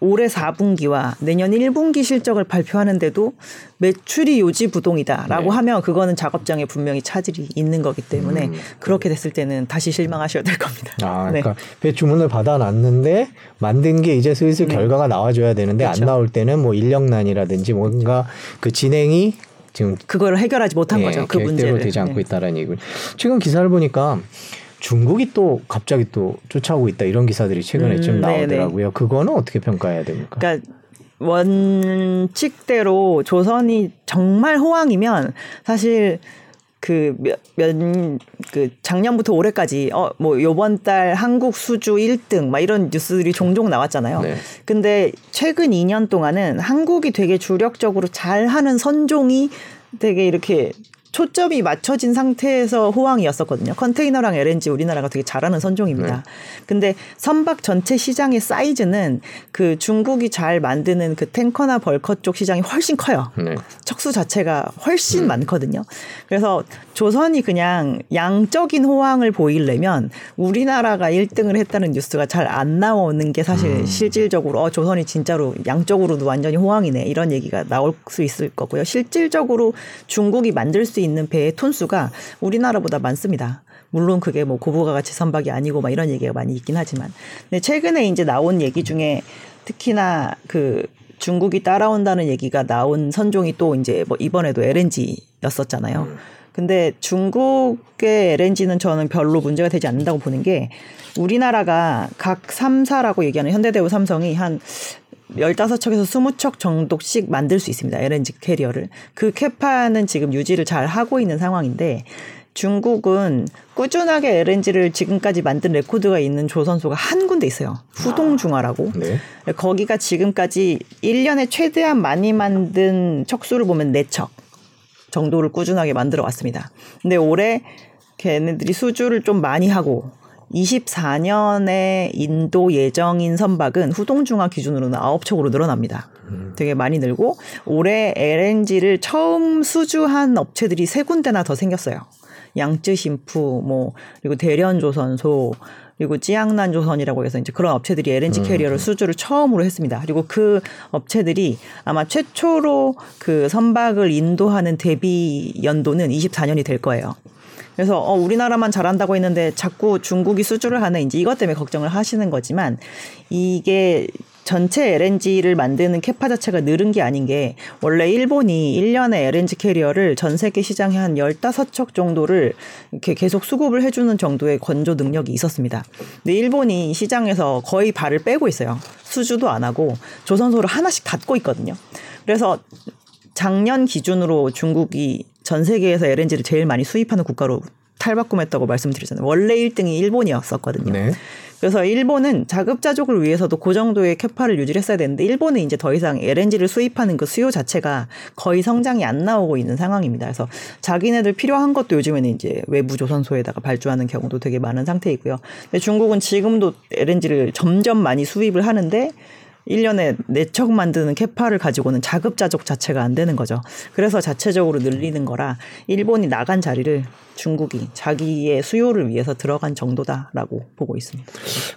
올해 4분기와 내년 1분기 실적을 발표하는데도 매출이 요지부동이다라고 네. 하면 그거는 작업장에 분명히 차질이 있는 거기 때문에 음. 그렇게 됐을 때는 다시 실망하셔야 될 겁니다. 아, 네. 그러니까 배 주문을 받아놨는데 만든 게 이제 슬슬 네. 결과가 나와줘야 되는데 그렇죠. 안 나올 때는 뭐 인력난이라든지 뭔가 그 진행이 지금 그거를 해결하지 못한 예, 거죠. 그 문제를. 되지 않고 네. 있다라는 얘기고 최근 기사를 보니까 중국이 또 갑자기 또 쫓아오고 있다 이런 기사들이 최근에 음, 좀 네네. 나오더라고요. 그거는 어떻게 평가해야 됩니까? 그러니까 원칙대로 조선이 정말 호황이면 사실 그몇그 작년부터 올해까지 어 뭐 요번 달 한국 수주 1등 막 이런 뉴스들이 종종 나왔잖아요. 네. 근데 최근 2년 동안은 한국이 되게 주력적으로 잘 하는 선종이 되게 이렇게 초점이 맞춰진 상태에서 호황이었었거든요. 컨테이너랑 LNG 우리나라가 되게 잘하는 선종입니다. 네. 근데 선박 전체 시장의 사이즈는 그 중국이 잘 만드는 그 탱커나 벌커 쪽 시장이 훨씬 커요. 네. 척수 자체가 훨씬 음. 많거든요. 그래서 조선이 그냥 양적인 호황을 보이려면 우리나라가 1등을 했다는 뉴스가 잘 안 나오는 게 사실 음. 실질적으로 어, 조선이 진짜로 양적으로도 완전히 호황이네 이런 얘기가 나올 수 있을 거고요. 실질적으로 중국이 만들 수 있는 배의 톤수가 우리나라보다 많습니다. 물론 그게 뭐 고부가 가치 선박이 아니고 막 이런 얘기가 많이 있긴 하지만. 근데 최근에 이제 나온 얘기 중에 특히나 그 중국이 따라온다는 얘기가 나온 선종이 또 이제 뭐 이번에도 LNG였었잖아요. 근데 중국의 LNG는 저는 별로 문제가 되지 않는다고 보는 게 우리나라가 각 3사라고 얘기하는 현대대우 삼성이 한 15척에서 20척 정도씩 만들 수 있습니다. LNG carrier를. 그 capa는 지금 유지를 잘 하고 있는 상황인데 중국은 꾸준하게 LNG를 지금까지 만든 record가 있는 조선소가 한 군데 있어요. 후동중화라고. 네. 거기가 지금까지 1년에 최대한 많이 만든 척수를 보면 4척 정도를 꾸준하게 만들어 왔습니다. 근데 올해 걔네들이 수주를 좀 많이 하고 24년에 인도 예정인 선박은 후동중화 기준으로는 9척으로 늘어납니다. 되게 많이 늘고 올해 LNG를 처음 수주한 업체들이 세 군데나 더 생겼어요. 양쯔심프 뭐 그리고 대련 조선소 그리고 찌양난 조선이라고 해서 이제 그런 업체들이 LNG 캐리어를 수주를 처음으로 했습니다. 그리고 그 업체들이 아마 최초로 그 선박을 인도하는 대비 연도는 24년이 될 거예요. 그래서 어, 우리나라만 잘한다고 했는데 자꾸 중국이 수주를 하는 이제 이것 때문에 걱정을 하시는 거지만 이게 전체 LNG를 만드는 캐파 자체가 늘은 게 아닌 게 원래 일본이 1년에 LNG 캐리어를 전 세계 시장에 한 15척 정도를 이렇게 계속 수급을 해주는 정도의 건조 능력이 있었습니다. 근데 일본이 시장에서 거의 발을 빼고 있어요. 수주도 안 하고 조선소를 하나씩 닫고 있거든요. 그래서 작년 기준으로 중국이 전 세계에서 LNG를 제일 많이 수입하는 국가로 탈바꿈했다고 말씀드렸잖아요. 원래 1등이 일본이었었거든요. 네. 그래서 일본은 자급자족을 위해서도 그 정도의 캐파를 유지했어야 되는데 일본은 이제 더 이상 LNG를 수입하는 그 수요 자체가 거의 성장이 안 나오고 있는 상황입니다. 그래서 자기네들 필요한 것도 요즘에는 이제 외부 조선소에다가 발주하는 경우도 되게 많은 상태이고요. 근데 중국은 지금도 LNG를 점점 많이 수입을 하는데 1년에 4척 만드는 캐파를 가지고는 자급자족 자체가 안 되는 거죠. 그래서 자체적으로 늘리는 거라 일본이 나간 자리를 중국이 자기의 수요를 위해서 들어간 정도다라고 보고 있습니다.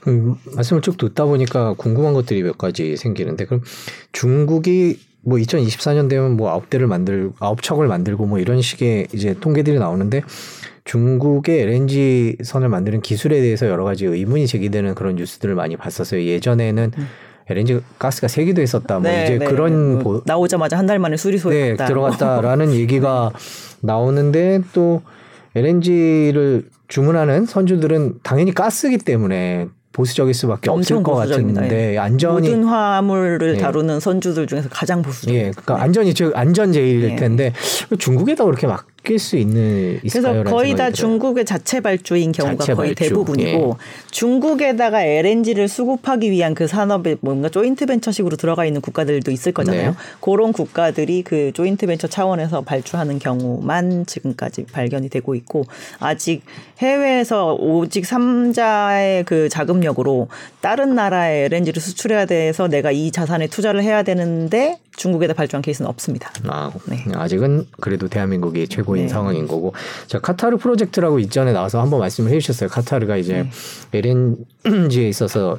음, 말씀을 쭉 듣다 보니까 궁금한 것들이 몇 가지 생기는데 그럼 중국이 뭐 2024년 되면 뭐 아홉 대를 만들 아홉 척을 만들고 뭐 이런 식의 이제 통계들이 나오는데 중국의 LNG 선을 만드는 기술에 대해서 여러 가지 의문이 제기되는 그런 뉴스들을 많이 봤었어요. 예전에는 LNG 가스가 세기도 있었다. 뭐 이제 그런 뭐 보, 나오자마자 한 달 만에 수리소에 네, 갔다. 들어갔다라는 [LAUGHS] 얘기가 나오는데 또 LNG를 주문하는 선주들은 당연히 가스기 때문에 보수적일 수밖에 없을 것 보수적입니다. 같은데 안전이 모든 화물을 예. 다루는 선주들 중에서 가장 보수적. 예, 그러니까 안전이 즉 안전 제일일 네. 텐데 중국에다 그렇게 맡길 수 있는? 그래서 거의 다 중국의 자체 발주인 경우가 자체 거의 발주. 대부분이고 예. 중국에다가 LNG를 수급하기 위한 그 산업에 뭔가 조인트 벤처식으로 들어가 있는 국가들도 있을 거잖아요. 네. 그런 국가들이 그 조인트 벤처 차원에서 발주하는 경우만 지금까지 발견이 되고 있고 아직 해외에서 오직 삼자의 그 자금력으로 다른 나라에 LNG를 수출해야 돼서 내가 이 자산에 투자를 해야 되는데 중국에다 발주한 케이스는 없습니다. 아, 네. 아직은 그래도 대한민국이 최고 인 네. 상황인 거고. 자, 카타르 프로젝트라고 이전에 나와서 한번 말씀을 해주셨어요. 카타르가 이제 네. LNG에 있어서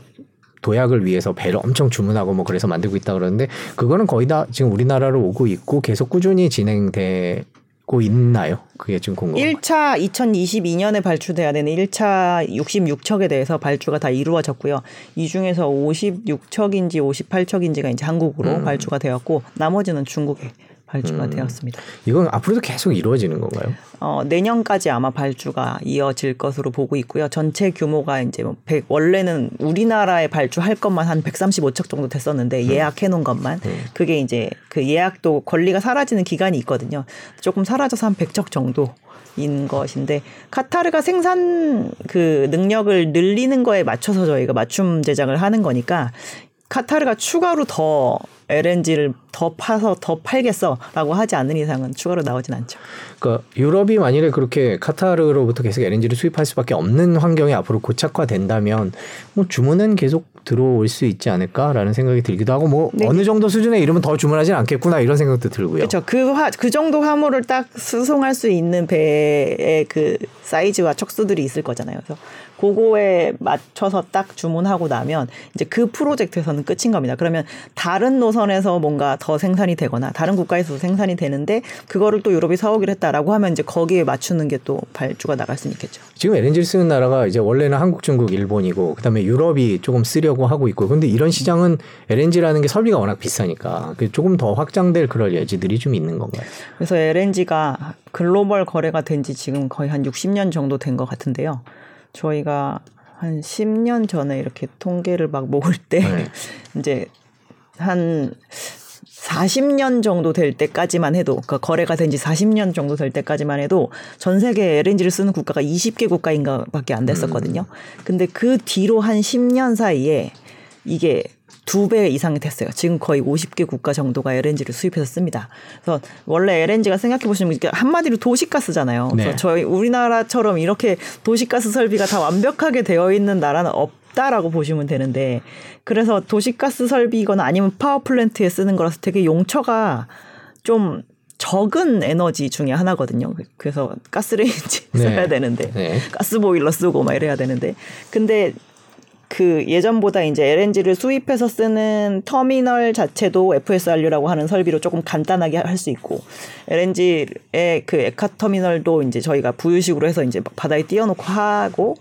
도약을 위해서 배를 엄청 주문하고 뭐 그래서 만들고 있다 그러는데 그거는 거의 다 지금 우리나라로 오고 있고 계속 꾸준히 진행되고 있나요? 그게 지금 거예요. 1차 2022년에 발주돼야 되는 1차 66척에 대해서 발주가 다 이루어졌고요. 이 중에서 56척인지 58척인지가 이제 한국으로 음. 발주가 되었고 나머지는 중국에 발주가 음. 되었습니다. 이건 앞으로도 계속 이루어지는 건가요? 어, 내년까지 아마 발주가 이어질 것으로 보고 있고요. 전체 규모가 이제 뭐 100, 원래는 우리나라에 발주할 것만 한 135척 정도 됐었는데 예약해 놓은 것만 그게 이제 그 예약도 권리가 사라지는 기간이 있거든요. 조금 사라져서 한 100척 정도. 인 것인데 카타르가 생산 그 능력을 늘리는 거에 맞춰서 저희가 맞춤 제작을 하는 거니까 카타르가 추가로 더 LNG를 더 파서 더 팔겠어라고 하지 않는 이상은 추가로 나오진 않죠. 그러니까 유럽이 만일에 그렇게 카타르로부터 계속 LNG를 수입할 수밖에 없는 환경이 앞으로 고착화된다면 뭐 주문은 계속 들어올 수 있지 않을까라는 생각이 들기도 하고 뭐 네. 어느 정도 수준에 이르면 더 주문하진 않겠구나 이런 생각도 들고요. 그렇죠. 그, 화, 그 정도 화물을 딱 수송할 수 있는 배의 그 사이즈와 척수들이 있을 거잖아요. 그래서 그거에 맞춰서 딱 주문하고 나면 이제 그 프로젝트에서는 끝인 겁니다. 그러면 다른 노선에서 뭔가 더 생산이 되거나 다른 국가에서 생산이 되는데 그거를 또 유럽이 사오기로 했다라고 하면 이제 거기에 맞추는 게 또 발주가 나갈 수는 있겠죠. 지금 LNG를 쓰는 나라가 이제 원래는 한국, 중국, 일본이고 그다음에 유럽이 조금 쓰려고 하고 있고 근데 이런 시장은 LNG라는 게 설비가 워낙 비싸니까 조금 더 확장될 그럴 여지들이 좀 있는 건가요? 그래서 LNG가 글로벌 거래가 된 지 지금 거의 한 60년 정도 된 것 같은데요. 저희가 한 10년 전에 이렇게 통계를 막 모을 때 네. [LAUGHS] 이제 한 40년 정도 될 때까지만 해도 그러니까 거래가 된 지 40년 정도 될 때까지만 해도 전 세계 LNG를 쓰는 국가가 20개 국가인가밖에 안 됐었거든요. 근데 그 뒤로 한 10년 사이에 이게 두 배 이상이 됐어요. 지금 거의 50개 국가 정도가 LNG를 수입해서 씁니다. 그래서 원래 LNG가 생각해 보시면 한마디로 도시가스잖아요. 그래서 네. 저희 우리나라처럼 이렇게 도시가스 설비가 다 완벽하게 되어 있는 나라는 없다라고 보시면 되는데 그래서 도시가스 설비거나 아니면 파워플랜트에 쓰는 거라서 되게 용처가 좀 적은 에너지 중에 하나거든요. 그래서 가스레인지 네. 써야 되는데 네. 가스 보일러 쓰고 막 이래야 되는데 근데 그 예전보다 이제 LNG를 수입해서 쓰는 터미널 자체도 FSRU라고 하는 설비로 조금 간단하게 할 수 있고 LNG의 그 에카 터미널도 이제 저희가 부유식으로 해서 이제 막 바다에 띄워놓고 하고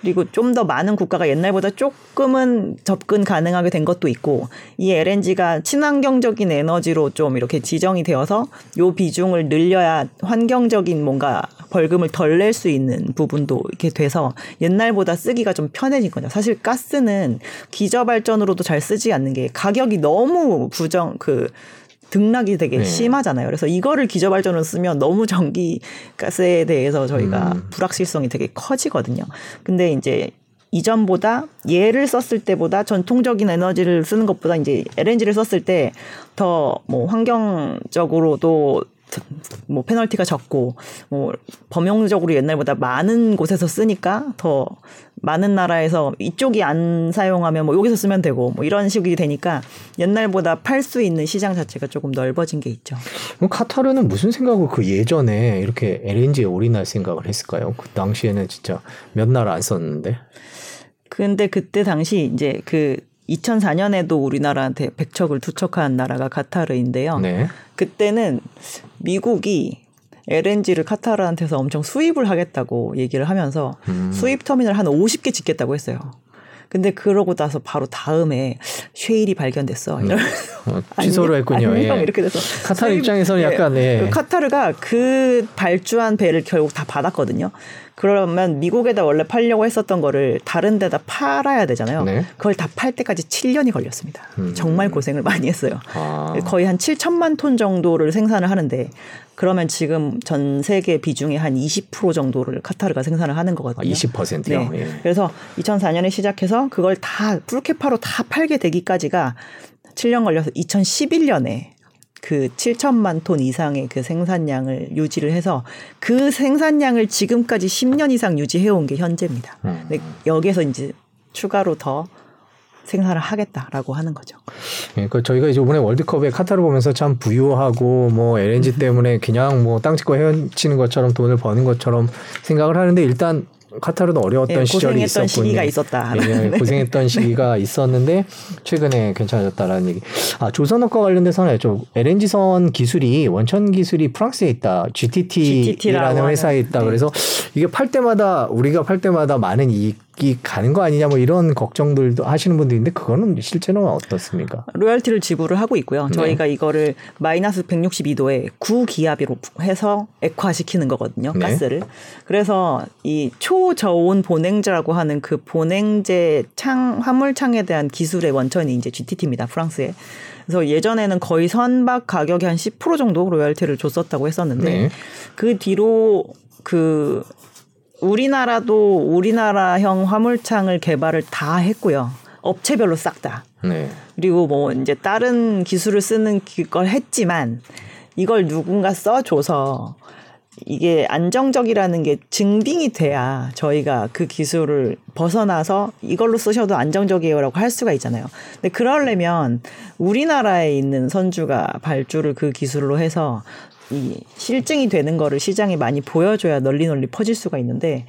그리고 좀 더 많은 국가가 옛날보다 조금은 접근 가능하게 된 것도 있고 이 LNG가 친환경적인 에너지로 좀 이렇게 지정이 되어서 요 비중을 늘려야 환경적인 뭔가 벌금을 덜 낼 수 있는 부분도 이렇게 돼서 옛날보다 쓰기가 좀 편해진 거죠. 사실 가스는 기저 발전으로도 잘 쓰지 않는 게 가격이 너무 부정 그 등락이 되게 네. 심하잖아요. 그래서 이거를 기저 발전으로 쓰면 너무 전기 가스에 대해서 저희가 음. 불확실성이 되게 커지거든요. 근데 이제 이전보다 얘를 썼을 때보다 전통적인 에너지를 쓰는 것보다 이제 LNG를 썼을 때 더 뭐 환경적으로도 뭐 페널티가 적고 뭐 범용적으로 옛날보다 많은 곳에서 쓰니까 더 많은 나라에서 이쪽이 안 사용하면 뭐 여기서 쓰면 되고 뭐 이런 식이 되니까 옛날보다 팔 수 있는 시장 자체가 조금 넓어진 게 있죠. 카타르는 무슨 생각으로 그 예전에 이렇게 LNG에 올인할 생각을 했을까요? 그 당시에는 진짜 몇 나라 안 썼는데. 근데 그때 당시 이제 그 2004년에도 우리나라한테 백척을 투척한 나라가 카타르인데요. 네. 그때는 미국이 LNG를 카타르한테서 엄청 수입을 하겠다고 얘기를 하면서 음. 수입 터미널 한 50개 짓겠다고 했어요. 근데 그러고 나서 바로 다음에 쉐일이 발견됐어. 이러면서 어, 취소를 했군요. 안녕 예. 이렇게 돼서 카타르 입장에서는 예. 약간 예. 그 카타르가 그 발주한 배를 결국 다 받았거든요. 그러면 미국에다 원래 팔려고 했었던 거를 다른 데다 팔아야 되잖아요. 네. 그걸 다 팔 때까지 7년이 걸렸습니다. 음. 정말 고생을 많이 했어요. 아. 거의 한 7천만 톤 정도를 생산을 하는데 그러면 지금 전 세계 비중의 한 20% 정도를 카타르가 생산을 하는 아, 거거든요. 20%요. 네. 예. 그래서 2004년에 시작해서 그걸 다 푸르케파로 다 팔게 되기까지가 7년 걸려서 2011년에 그 7천만 톤 이상의 그 생산량을 유지를 해서 그 생산량을 지금까지 10년 이상 유지해온 게 현재입니다. 음. 근데 여기에서 이제 추가로 더 생산을 하겠다라고 하는 거죠. 예, 그 저희가 이제 이번에 월드컵에 카타르 보면서 참 부유하고 뭐 LNG 때문에 그냥 뭐 땅 짓고 헤엄치는 것처럼 돈을 버는 것처럼 생각을 하는데 일단 카타르도 어려웠던 예, 시절이 고생했던 있었군요. 시기가 있었다. 예, [LAUGHS] 고생했던 시기가 있었는데 최근에 괜찮아졌다라는 얘기. 아 조선업과 관련돼서는 좀 LNG선 기술이 원천 기술이 프랑스에 있다. GTT라는 GTT 회사에 있다. 네. 그래서 이게 팔 때마다 우리가 팔 때마다 많은 이익 이 가는 거 아니냐 뭐 이런 걱정들도 하시는 분들이 있는데 그거는 실제는 어떻습니까? 로열티를 지불을 하고 있고요. 네. 저희가 이거를 마이너스 162도에 구기압으로 해서 액화시키는 거거든요. 네. 가스를. 그래서 이 초저온 보냉제라고 하는 그 보냉제 창 화물창에 대한 기술의 원천이 이제 GTT입니다. 프랑스에. 그래서 예전에는 거의 선박 가격의 한10% 정도 로열티를 줬었다고 했었는데 네. 그 뒤로 그 우리나라도 우리나라형 화물창을 개발을 다 했고요. 업체별로 싹 다. 네. 그리고 뭐 이제 다른 기술을 쓰는 걸 했지만 이걸 누군가 써줘서 이게 안정적이라는 게 증빙이 돼야 저희가 그 기술을 벗어나서 이걸로 쓰셔도 안정적이에요라고 할 수가 있잖아요. 근데 그러려면 우리나라에 있는 선주가 발주를 그 기술로 해서 이 실증이 되는 거를 시장에 많이 보여줘야 널리 널리 퍼질 수가 있는데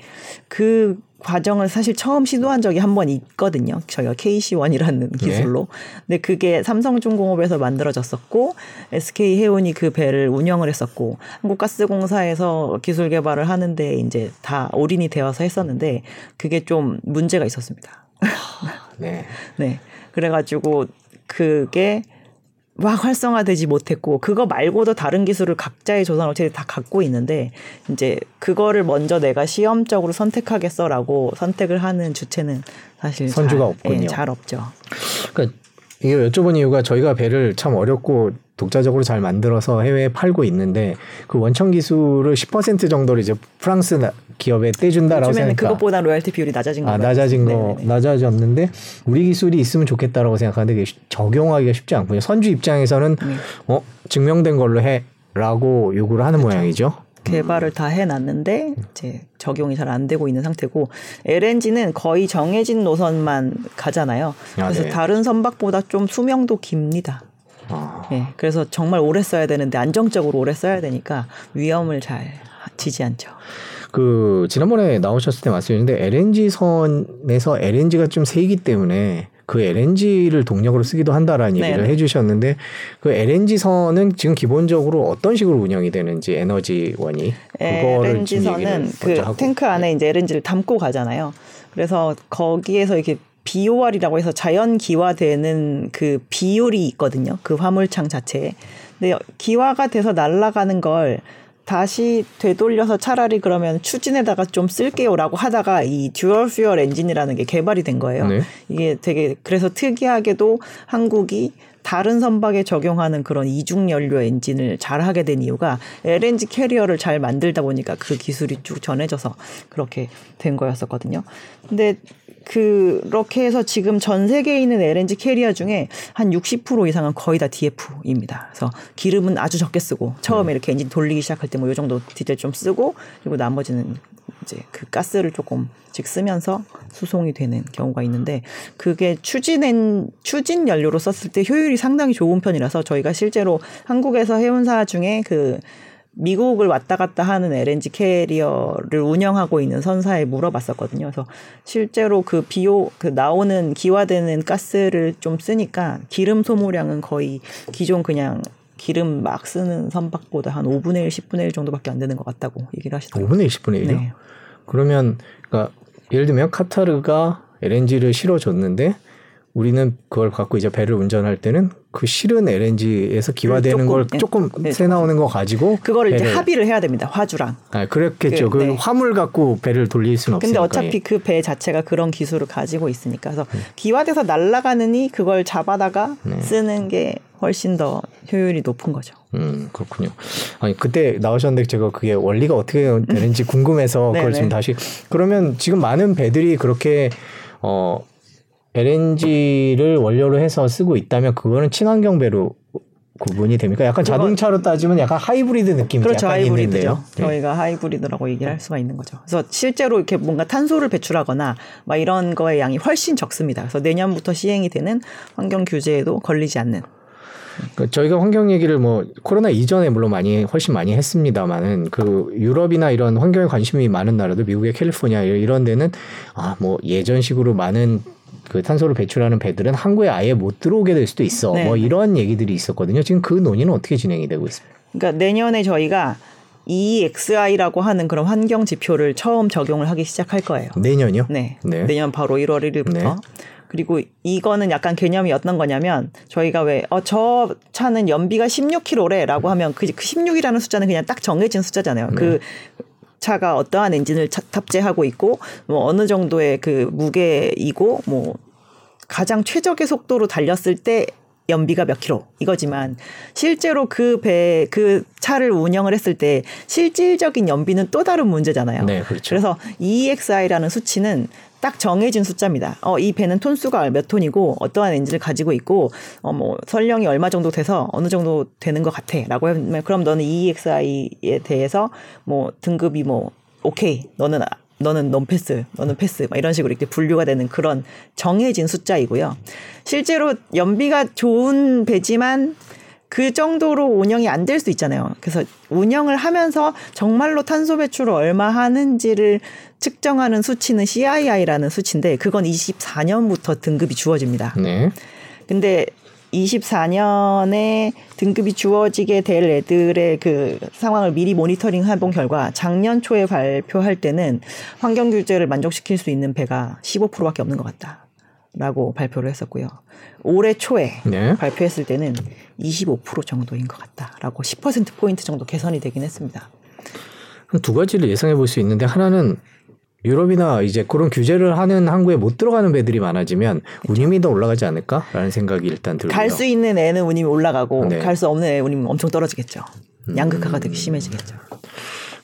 그 과정을 사실 처음 시도한 적이 한 번 있거든요. 저희가 KC1이라는 기술로. 근데 그게 삼성중공업에서 만들어졌었고 SK 해운이 그 배를 운영을 했었고 한국가스공사에서 기술 개발을 하는데 이제 다 올인이 되어서 했었는데 그게 좀 문제가 있었습니다. 네. [LAUGHS] 네. 그래가지고 그게 막 활성화되지 못했고 그거 말고도 다른 기술을 각자의 조선 업체들이 다 갖고 있는데 이제 그거를 먼저 내가 시험적으로 선택하겠어라고 선택을 하는 주체는 사실 선주가 잘, 없군요. 예, 잘 없죠. 그러니까 이게 여쭤본 이유가 저희가 배를 참 어렵고 독자적으로 잘 만들어서 해외에 팔고 있는데 그 원천 기술을 10% 정도를 이제 프랑스 나- 기업에 떼준다라고 요즘에는 생각하 그것보다 로열티 비율이 낮아진 거 아, 낮아진 거 네네네. 낮아졌는데 우리 기술이 있으면 좋겠다라고 생각하는데 적용하기가 쉽지 않군요. 선주 입장에서는 네. 어 증명된 걸로 해라고 요구를 하는 모양이죠. 개발을 다 해놨는데 이제 적용이 잘 안 되고 있는 상태고 LNG는 거의 정해진 노선만 가잖아요. 아, 그래서 네. 다른 선박보다 좀 수명도 깁니다. 아, 예, 그래서 정말 오래 써야 되는데 안정적으로 오래 써야 되니까 위험을 잘 지지 않죠. 그 지난번에 나오셨을 때 말씀드렸는데 LNG 선에서 LNG가 좀 세기 때문에 그 LNG를 동력으로 쓰기도 한다라는 얘기를 네네. 해주셨는데 그 LNG 선은 지금 기본적으로 어떤 식으로 운영이 되는지 에너지원이 그거를 지금 얘기를 LNG선은 그 하고 탱크 안에 이제 LNG를 담고 가잖아요. 그래서 거기에서 이렇게 BOR이라고 해서 자연 기화되는 그 비율이 있거든요. 그 화물창 자체에. 근데 기화가 돼서 날아가는 걸 다시 되돌려서 차라리 그러면 추진에다가 좀 쓸게요라고 하다가 이 dual fuel 엔진이라는 게 개발이 된 거예요. 네. 이게 되게 그래서 특이하게도 한국이 다른 선박에 적용하는 그런 이중 연료 엔진을 잘 하게 된 이유가 LNG carrier를 잘 만들다 보니까 그 기술이 쭉 전해져서 그렇게 된 거였었거든요. 근데 그렇게 해서 지금 전 세계에 있는 LNG carrier 중에 한 60% 이상은 거의 다 DF입니다. 그래서 기름은 아주 적게 쓰고 처음에 이렇게 엔진 돌리기 시작할 때 뭐 이 정도 디젤 좀 쓰고 그리고 나머지는 이제 그 가스를 조금씩 쓰면서 수송이 되는 경우가 있는데 그게 추진엔 추진 연료로 썼을 때 효율이 상당히 좋은 편이라서 저희가 실제로 한국에서 해운사 중에 그 미국을 왔다 갔다 하는 LNG 캐리어를 운영하고 있는 선사에 물어봤었거든요. 그래서 실제로 그 비오 그 나오는 기화되는 가스를 좀 쓰니까 기름 소모량은 거의 기존 그냥 기름 막 쓰는 선박보다 한 5분의 1, 10분의 1 정도밖에 안 되는 것 같다고 얘기를 하시더라고요. 5분의 1, 10분의 1이요? 네. 그러면 그러니까 예를 들면 카타르가 LNG를 실어줬는데 우리는 그걸 갖고 이제 배를 운전할 때는 그 실은 LNG에서 기화되는 조금, 걸 예, 조금 네, 새 나오는 거 가지고 그거를 이제 합의를 해야 됩니다. 화주랑. 아, 그랬겠죠. 그, 그 네. 화물 갖고 배를 돌릴 수는 근데 없으니까. 어차피 예. 그배 자체가 그런 기술을 가지고 있으니까 그래서 기화돼서 날아가느니 그걸 잡아다가 네. 쓰는 게 훨씬 더 효율이 높은 거죠. 음, 그렇군요. 아니, 그때 나오셨는데 제가 그게 원리가 어떻게 되는지 궁금해서 [LAUGHS] 그걸 네네. 지금 다시 그러면 지금 많은 배들이 그렇게 어 LNG를 원료로 해서 쓰고 있다면 그거는 친환경 배로 구분이 됩니까? 약간 그건- 자동차로 따지면 약간 하이브리드 느낌이 그렇죠. 하이브리드죠. 네. 저희가 하이브리드라고 얘기를 할 수가 있는 거죠. 그래서 실제로 이렇게 뭔가 탄소를 배출하거나 막 이런 거의 양이 훨씬 적습니다. 그래서 내년부터 시행이 되는 환경 규제에도 걸리지 않는 그 저희가 환경 얘기를 뭐 코로나 이전에 물론 많이 훨씬 많이 했습니다만은 그 유럽이나 이런 환경에 관심이 많은 나라도 미국의 캘리포니아 이런 데는 아 뭐 예전식으로 많은 그 탄소를 배출하는 배들은 항구에 아예 못 들어오게 될 수도 있어. 네. 뭐 이런 얘기들이 있었거든요. 지금 그 논의는 어떻게 진행이 되고 있습니까? 그러니까 내년에 저희가 EXI라고 하는 그런 환경 지표를 처음 적용을 하기 시작할 거예요. 내년이요? 네. 네. 내년 바로 1월 1일부터. 네. 그리고 이거는 약간 개념이 어떤 거냐면 저희가 왜 어 저 차는 연비가 16km래라고 하면 그, 그 16이라는 숫자는 그냥 딱 정해진 숫자잖아요. 네. 그 차가 어떠한 엔진을 차- 탑재하고 있고 뭐 어느 정도의 그 무게이고 뭐 가장 최적의 속도로 달렸을 때 연비가 몇 킬로 이거지만 실제로 그 배그 차를 운영을 했을 때 실질적인 연비는 또 다른 문제잖아요. 네, 그렇죠. 그래서 EXI라는 수치는 딱 정해진 숫자입니다. 어, 이 배는 톤수가 몇 톤이고 어떠한 엔진을 가지고 있고 어, 뭐 설령이 얼마 정도 돼서 어느 정도 되는 것 같아라고 하면 그럼 너는 EXI에 대해서 뭐 등급이 뭐 오케이 너는 아- 너는 넌 패스, 너는 패스, 막 이런 식으로 이렇게 분류가 되는 그런 정해진 숫자이고요. 실제로 연비가 좋은 배지만 그 정도로 운영이 안 될 수 있잖아요. 그래서 운영을 하면서 정말로 탄소 배출을 얼마 하는지를 측정하는 수치는 CII라는 수치인데 그건 24년부터 등급이 주어집니다. 네. 근데 24년에 등급이 주어지게 될 애들의 그 상황을 미리 모니터링 해본 결과 작년 초에 발표할 때는 환경 규제를 만족시킬 수 있는 배가 15%밖에 없는 것 같다. 라고 발표를 했었고요. 올해 초에 네. 발표했을 때는 25% 정도인 것 같다라고 10% 포인트 정도 개선이 되긴 했습니다. 한두 가지를 예상해 볼 수 있는데 하나는 유럽이나 이제 그런 규제를 하는 항구에 못 들어가는 배들이 많아지면 운임이 더 올라가지 않을까라는 생각이 일단 들고요. 갈 수 있는 애는 운임이 올라가고 네. 갈수 없는 애 운임이 엄청 떨어지겠죠. 양극화가 되게 심해지겠죠.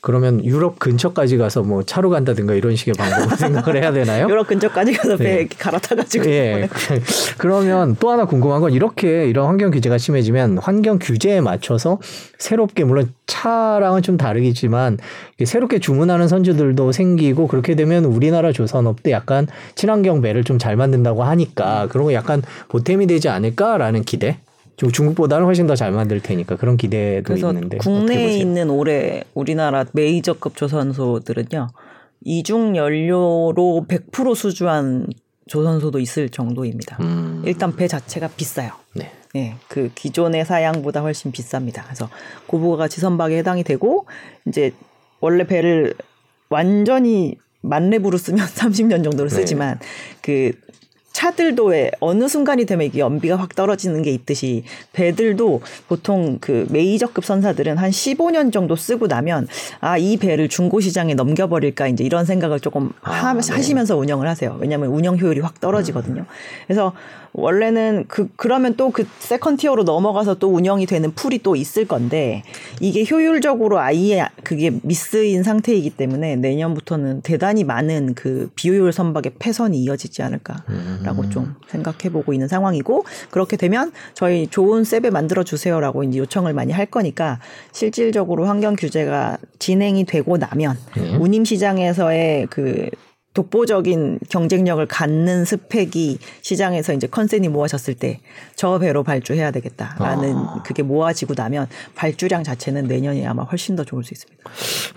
그러면 유럽 근처까지 가서 뭐 차로 간다든가 이런 식의 방법을 [LAUGHS] 생각을 해야 되나요? 유럽 근처까지 가서 배 네. 갈아타가지고 예. [LAUGHS] 그러면 또 하나 궁금한 건 이렇게 이런 환경 규제가 심해지면 환경 규제에 맞춰서 새롭게 물론 차랑은 좀 다르겠지만 새롭게 주문하는 선주들도 생기고 그렇게 되면 우리나라 조선업도 약간 친환경 배를 좀 잘 만든다고 하니까 그런 거 약간 보탬이 되지 않을까라는 기대. 좀 중국보다는 훨씬 더 잘 만들 테니까 그런 기대도 있는데 국내에? 있는 올해 우리나라 메이저급 조선소들은요 이중 연료로 100% 수주한 조선소도 있을 정도입니다. 음, 일단 배 자체가 비싸요. 네. 예, 그 기존의 사양보다 훨씬 비쌉니다. 그래서 고부가 지선박에 해당이 되고 이제 원래 배를 완전히 만렙으로 쓰면 [LAUGHS] 30년 정도를 네. 쓰지만 그 차들도 왜 어느 순간이 되면 이게 연비가 확 떨어지는 게 있듯이 배들도 보통 그 메이저급 선사들은 한 15년 정도 쓰고 나면 아 이 배를 중고 시장에 넘겨버릴까 이제 이런 생각을 조금 하, 아, 네. 하시면서 운영을 하세요. 왜냐하면 운영 효율이 확 떨어지거든요. 그래서 원래는 그 그러면 또 그 second tier로 넘어가서 또 운영이 되는 pool이 또 있을 건데 이게 효율적으로 아예 그게 미스인 상태이기 때문에 내년부터는 대단히 많은 그 비효율 선박의 폐선이 이어지지 않을까라고 좀 생각해 보고 있는 상황이고 그렇게 되면 저희 좋은 새 배 만들어 주세요라고 이제 요청을 많이 할 거니까 실질적으로 환경 규제가 진행이 되고 나면 네. 운임 시장에서의 그 독보적인 경쟁력을 갖는 스펙이 시장에서 이제 컨센이 모아졌을 때 저 배로 발주해야 되겠다라는 아. 그게 모아지고 나면 발주량 자체는 내년이 아마 훨씬 더 좋을 수 있습니다.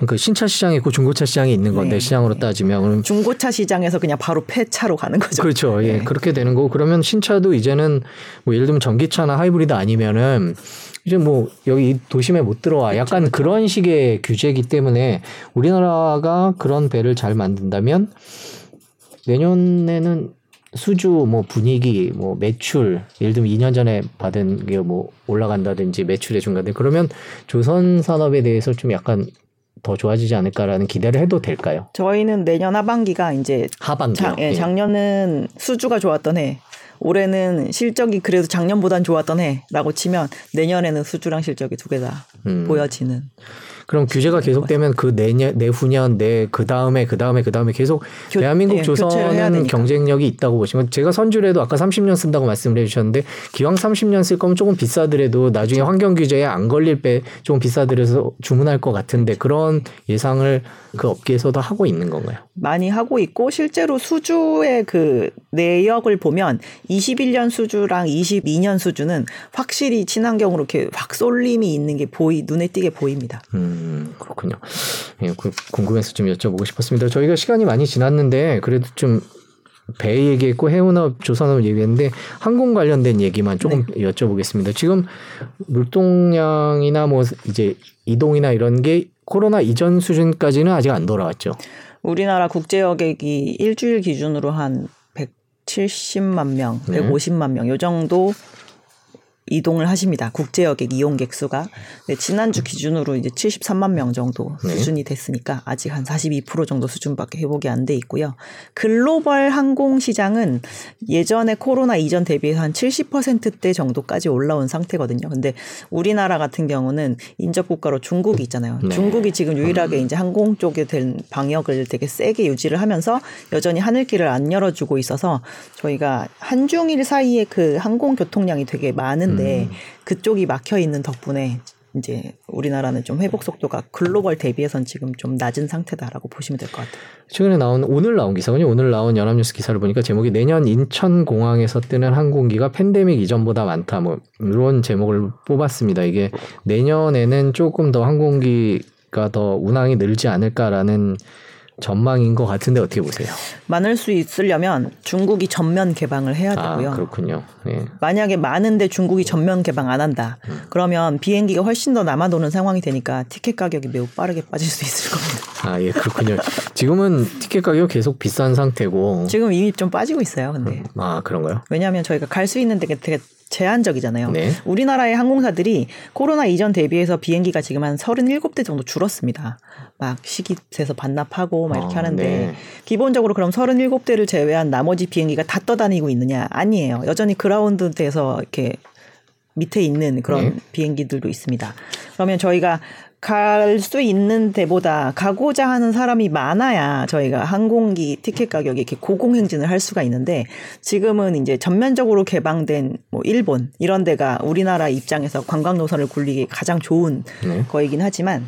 그 신차 시장이 있고 중고차 시장이 있는 건데 네. 시장으로 따지면 그럼 중고차 시장에서 그냥 바로 폐차로 가는 거죠. 그렇죠. 예. 네. 그렇게 되는 거고 그러면 신차도 이제는 뭐 예를 들면 전기차나 하이브리드 아니면은 이제 뭐 여기 도심에 못 들어와 약간 그런 식의 규제이기 때문에 우리나라가 그런 배를 잘 만든다면 내년에는 수주 뭐 분위기 뭐 매출 예를 들면 2년 전에 받은 게 뭐 올라간다든지 매출의 중간에 그러면 조선 산업에 대해서 좀 약간 더 좋아지지 않을까라는 기대를 해도 될까요? 저희는 내년 하반기가 이제 하반기요. 작, 예, 예. 작년은 수주가 좋았던 해. 올해는 실적이 그래도 작년보단 좋았던 해라고 치면 내년에는 수주랑 실적이 두 개다 음. 보여지는 그럼 규제가 계속되면 그 내년, 내후년, 내 그 다음에 그 다음에 그 다음에 계속 교- 대한민국 해야 조선은. 경쟁력이 있다고 보시면 제가 선주라도 아까 30년 쓴다고 말씀을 해주셨는데 기왕 30년 쓸 거면 조금 비싸더라도 나중에 그렇죠. 환경 규제에 안 걸릴 때 조금 비싸더라도 주문할 것 같은데 그런 예상을 그 업계에서도 하고 있는 건가요? 많이 하고 있고 실제로 수주의 그 내역을 보면 21년 수주랑 22년 수주는 확실히 친환경으로 이렇게 확 쏠림이 있는 게 보이 눈에 띄게 보입니다. 음, 그렇군요. 예, 그- 궁금해서 좀 여쭤보고 싶었습니다. 저희가 시간이 많이 지났는데 그래도 좀 배 얘기했고 해운업, 조선업 얘기했는데 항공 관련된 얘기만 조금 여쭤보겠습니다. 지금 물동량이나 뭐 이제 이동이나 이런 게 코로나 이전 수준까지는 아직 안 돌아왔죠. 우리나라 국제 여객이 일주일 기준으로 한 170만 명, 네. 150만 명 요 정도 이동을 하십니다. 국제 여객 이용객 수가 네, 지난주 기준으로 이제 73만 명 정도 네. 수준이 됐으니까 아직 한 42% 정도 수준밖에 회복이 안 돼 있고요. 글로벌 항공 시장은 예전에 코로나 이전 대비해서 한 70%대 정도까지 올라온 상태거든요. 근데 우리나라 같은 경우는 인접 국가로 중국이 있잖아요. 네. 중국이 지금 유일하게 이제 항공 쪽에 된 방역을 되게 세게 유지를 하면서 여전히 하늘길을 안 열어주고 있어서 저희가 한중일 사이에 그 항공 교통량이 되게 많은데 그쪽이 막혀 있는 덕분에 이제 우리나라는 좀 회복 속도가 글로벌 대비해선 지금 좀 낮은 상태다라고 보시면 될 것 같아요. 최근에 나온 오늘 나온 기사군요. 오늘 나온 연합뉴스 기사를 보니까 제목이 내년 인천 공항에서 뜨는 항공기가 팬데믹 이전보다 많다. 뭐 이런 제목을 뽑았습니다. 이게 내년에는 조금 더 항공기가 더 운항이 늘지 않을까라는 전망인 것 같은데 어떻게 보세요? 많을 수 있으려면 중국이 전면 개방을 해야 아 되고요. 그렇군요. 예. 만약에 많은데 중국이 전면 개방 안 한다. 음. 그러면 비행기가 훨씬 더 남아도는 상황이 되니까 티켓 가격이 매우 빠르게 빠질 수 있을 겁니다. 아 예 그렇군요. 지금은 티켓 가격 계속 비싼 상태고. 지금 이미 좀 빠지고 있어요. 근데 아 그런가요? 왜냐하면 저희가 갈 수 있는 데가 되게 제한적이잖아요. 네. 우리나라의 항공사들이 코로나 이전 대비해서 비행기가 지금 한 37대 정도 줄었습니다. 막 시기에서 반납하고 막 이렇게 아, 하는데 네. 기본적으로 그럼 37대를 제외한 나머지 비행기가 다 떠다니고 있느냐? 아니에요. 여전히 그라운드에서 이렇게 밑에 있는 그런 네. 비행기들도 있습니다. 그러면 저희가 갈 수 있는 데보다 가고자 하는 사람이 많아야 저희가 항공기 티켓 가격이 이렇게 고공행진을 할 수가 있는데 지금은 이제 전면적으로 개방된 뭐 일본 이런 데가 우리나라 입장에서 관광 노선을 굴리기 가장 좋은 네. 거이긴 하지만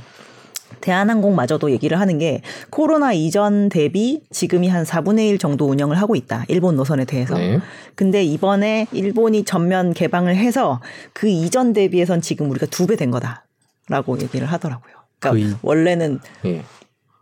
대한항공마저도 얘기를 하는 게 코로나 이전 대비 지금이 한 4분의 1 정도 운영을 하고 있다. 일본 노선에 대해서. 네. 근데 이번에 일본이 전면 개방을 해서 그 이전 대비해선 지금 우리가 두 배 된 거다 라고 얘기를 하더라고요. 그러니까 그 이- 원래는 예.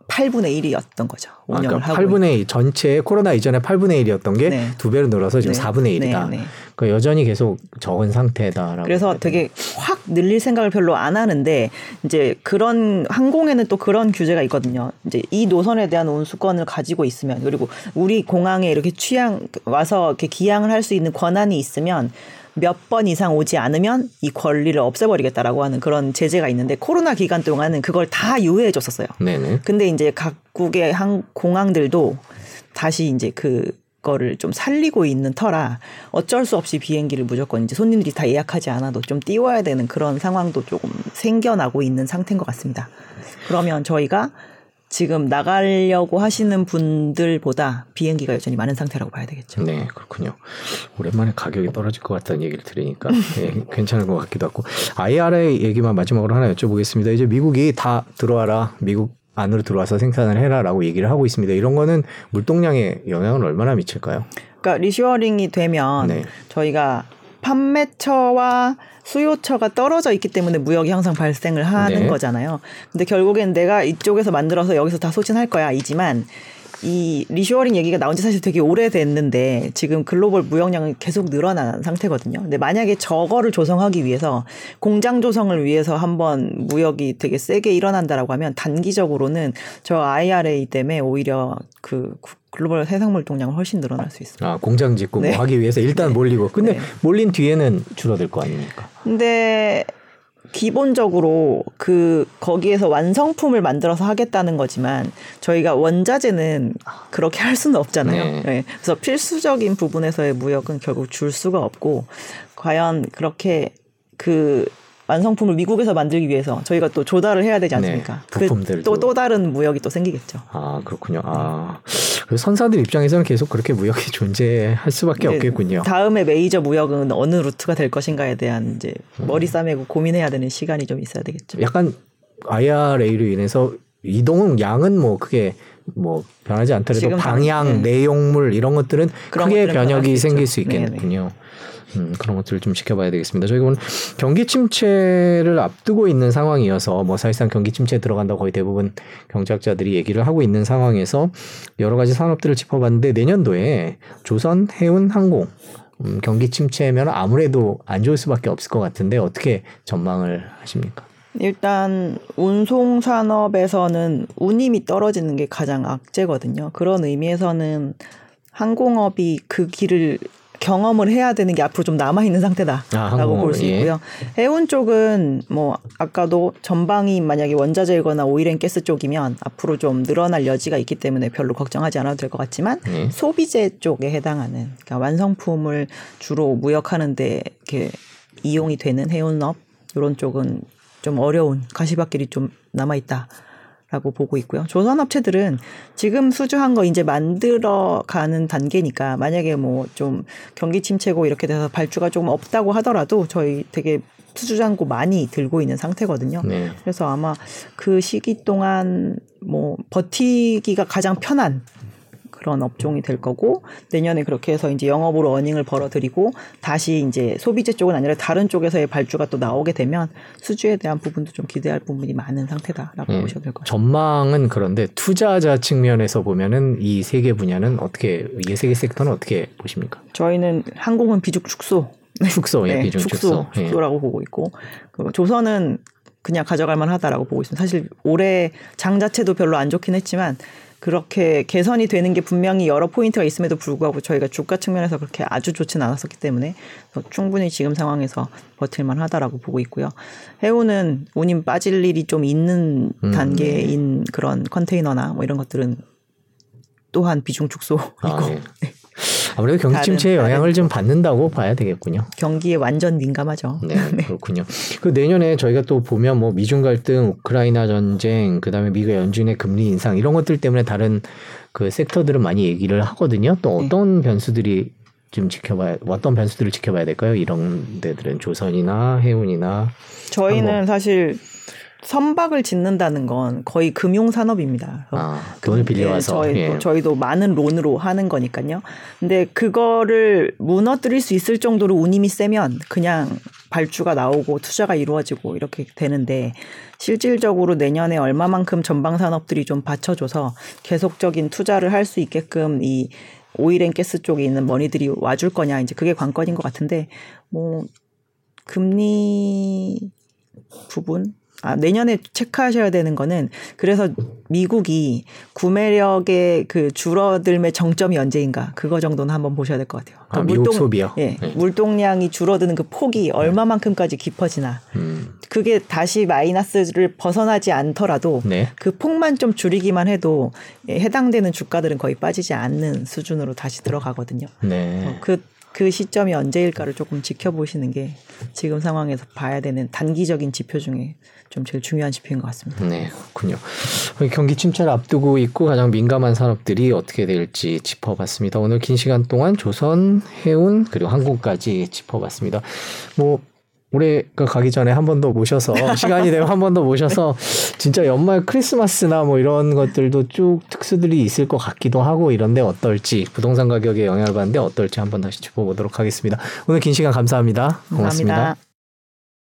8분의 1이었던 거죠. 아, 운영을 그러니까 하고. 8분의 1 전체 코로나 이전에 8분의 1이었던 게 네. 두 배로 늘어서 지금 네. 4분의 1이다. 네, 네. 그러니까 여전히 계속 적은 상태다라고. 그래서 되게 확 늘릴 생각을 별로 안 하는데 이제 그런 항공에는 또 그런 규제가 있거든요. 이제 이 노선에 대한 운수권을 가지고 있으면 그리고 우리 공항에 이렇게 취향 와서 이렇게 기항을 할 수 있는 권한이 있으면 몇 번 이상 오지 않으면 이 권리를 없애버리겠다라고 하는 그런 제재가 있는데 코로나 기간 동안은 그걸 다 유예해 줬었어요. 네네. 근데 이제 각국의 항 공항들도 다시 이제 그 거를 좀 살리고 있는 터라 어쩔 수 없이 비행기를 무조건 이제 손님들이 다 예약하지 않아도 좀 띄워야 되는 그런 상황도 조금 생겨나고 있는 상태인 것 같습니다. 그러면 저희가 지금 나가려고 하시는 분들보다 비행기가 여전히 많은 상태라고 봐야 되겠죠. 네, 그렇군요. 오랜만에 가격이 떨어질 것 같다는 얘기를 들으니까 예, 괜찮은 것 같기도 하고 IRA 얘기만 마지막으로 하나 여쭤보겠습니다. 이제 미국이 다 들어와라, 미국 안으로 들어와서 생산을 해라라고 얘기를 하고 있습니다. 이런 거는 물동량에 영향을 얼마나 미칠까요? 그러니까 reshoring이 되면 네. 저희가 판매처와 수요처가 떨어져 있기 때문에 무역이 항상 발생을 하는 네. 거잖아요. 근데 결국엔 내가 이쪽에서 만들어서 여기서 다 소진할 거야. 이지만 이 리쇼어링 얘기가 나온 지 사실 되게 오래됐는데 지금 글로벌 무역량은 계속 늘어난 상태거든요. 근데 만약에 저거를 조성하기 위해서 공장 조성을 위해서 한번 무역이 되게 세게 일어난다라고 하면 단기적으로는 저 IRA 때문에 오히려 그 글로벌 해상 물 동량은 훨씬 늘어날 수 있어요. 아, 공장 짓고 네. 뭐 하기 위해서 일단 몰리고. 근데 네. 몰린 뒤에는 줄어들 거 아닙니까? 근데 기본적으로 그 거기에서 완성품을 만들어서 하겠다는 거지만 저희가 원자재는 그렇게 할 수는 없잖아요. 네. 네. 그래서 필수적인 부분에서의 무역은 결국 줄 수가 없고 과연 그렇게 그 완성품을 미국에서 만들기 위해서 저희가 또 조달을 해야 되지 네, 않습니까? 부품들도. 그또 또 다른 무역이 또 생기겠죠. 아 그렇군요. 아 선사들 입장에서는 계속 그렇게 무역이 [LAUGHS] 존재할 수밖에 이제 없겠군요. 다음에 메이저 무역은 어느 루트가 될 것인가에 대한 이제 음. 머리 싸매고 고민해야 되는 시간이 좀 있어야 되겠죠. 약간 IRA로 인해서 이동 양은 뭐 크게 뭐 변하지 않더라도 방향, 당- 네. 내용물 이런 것들은 크게 변혁이 수 생길. 수 네네. 있겠군요. 음, 그런 것들을 좀 지켜봐야 되겠습니다. 저희가 오늘 경기 침체를 앞두고 있는 상황이어서 뭐 사실상 경기 침체에 들어간다고 거의 대부분 경제학자들이 얘기를 하고 있는 상황에서 여러 가지 산업들을 짚어봤는데 내년도에 조선, 해운, 항공 음, 경기 침체면 아무래도 안 좋을 수밖에 없을 것 같은데 어떻게 전망을 하십니까? 일단 운송 산업에서는 운임이 떨어지는 게 가장 악재거든요. 그런 의미에서는 항공업이 그 길을 경험을 해야 되는 게 앞으로 좀 남아 있는 아, 상태다라고 항공업, 볼수 예. 있고요. 해운 쪽은 뭐 아까도 전방이 만약에 원자재거나 오일앤 가스 쪽이면 앞으로 좀 늘어날 여지가 있기 때문에 별로 걱정하지 않아도 될 것 같지만 네. 소비재 쪽에 해당하는 그러니까 완성품을 주로 무역하는데 이렇게 이용이 되는 해운업 이런 쪽은 좀 어려운 가시밭길이 좀 남아 있다 라고 보고 있고요. 조선 업체들은 지금 수주한 거 이제 만들어 가는 단계니까 만약에 뭐 좀 경기 침체고 이렇게 돼서 발주가 조금 없다고 하더라도 저희 되게 수주 잔고 많이 들고 있는 상태거든요. 네. 그래서 아마 그 시기 동안 뭐 버티기가 가장 편한 그런 업종이 될 거고 내년에 그렇게 해서 이제 영업으로 어닝을 벌어들이고 다시 이제 소비재 쪽은 아니라 다른 쪽에서의 발주가 또 나오게 되면 수주에 대한 부분도 좀 기대할 부분이 많은 상태다라고 예. 보셔도 될것 같아요. 전망은 그런데 투자자 측면에서 보면은 이 세 개 분야는 어떻게 이 세 개 섹터는 어떻게 보십니까? 저희는 항공은 비중 축소, 축소, 예, 네, 비중 축소, 축소. 예. 축소라고 보고 있고 그 조선은 그냥 가져갈 만하다라고 보고 있습니다. 사실 올해 장 자체도 별로 안 좋긴 했지만 그렇게 개선이 되는 게 분명히 여러 포인트가 있음에도 불구하고 저희가 주가 측면에서 그렇게 아주 좋지는 않았었기 때문에 충분히 지금 상황에서 버틸만 하다라고 보고 있고요. 해운은 운임 빠질 일이 좀 있는 음. 단계인 그런 컨테이너나 뭐 이런 것들은 또한 비중 축소이고 아, 예. [LAUGHS] 아무래도 경기 침체의 영향을 좀 받는다고 봐야 되겠군요. 경기에 완전 민감하죠. [LAUGHS] 네, 그렇군요. 그 내년에 저희가 또 보면 뭐 미중 갈등, 우크라이나 전쟁, 그다음에 미국 연준의 금리 인상 이런 것들 때문에 다른 그 섹터들은 많이 얘기를 하거든요. 또 네. 어떤 변수들이 좀 지켜봐야 어떤 변수들을 지켜봐야 될까요? 이런 데들은 조선이나 해운이나 저희는 사실 선박을 짓는다는 건 거의 금융 산업입니다. 아, 돈을 빌려와서 저희, 예. 저희도 많은 론으로 하는 거니까요. 근데 그거를 무너뜨릴 수 있을 정도로 운임이 세면 그냥 발주가 나오고 투자가 이루어지고 이렇게 되는데 실질적으로 내년에 얼마만큼 전방 산업들이 좀 받쳐줘서 계속적인 투자를 할 수 있게끔 이 오일앤가스 쪽에 있는 머니들이 와줄 거냐 이제 그게 관건인 것 같은데 뭐 금리 부분 아, 내년에 체크하셔야 되는 거는 그래서 미국이 구매력의 그 줄어들매 정점이 언제인가 그거 정도는 한번 보셔야 될 것 같아요. 아, 미국 소비요? 예, 네. 물동량이 줄어드는 그 폭이 얼마만큼까지 깊어지나 음, 그게 다시 마이너스를 벗어나지 않더라도 네. 그 폭만 좀 줄이기만 해도 예, 해당되는 주가들은 거의 빠지지 않는 수준으로 다시 들어가거든요. 네. 어, 그, 그 시점이 언제일까를 조금 지켜보시는 게 지금 상황에서 봐야 되는 단기적인 지표 중에 좀 제일 중요한 지표인 것 같습니다. 네, 그렇군요. 경기 침체를 앞두고 있고 가장 민감한 산업들이 어떻게 될지 짚어봤습니다. 오늘 긴 시간 동안 조선, 해운 그리고 항공까지 짚어봤습니다. 뭐 올해 그 가기 전에 한 번 더 모셔서 [LAUGHS] 시간이 되면 한 번 더 모셔서 진짜 연말 크리스마스나 뭐 이런 것들도 쭉 특수들이 있을 것 같기도 하고 이런데 어떨지 부동산 가격에 영향을 받는데 어떨지 한 번 다시 짚어보도록 하겠습니다. 오늘 긴 시간 감사합니다. 고맙습니다. 감사합니다.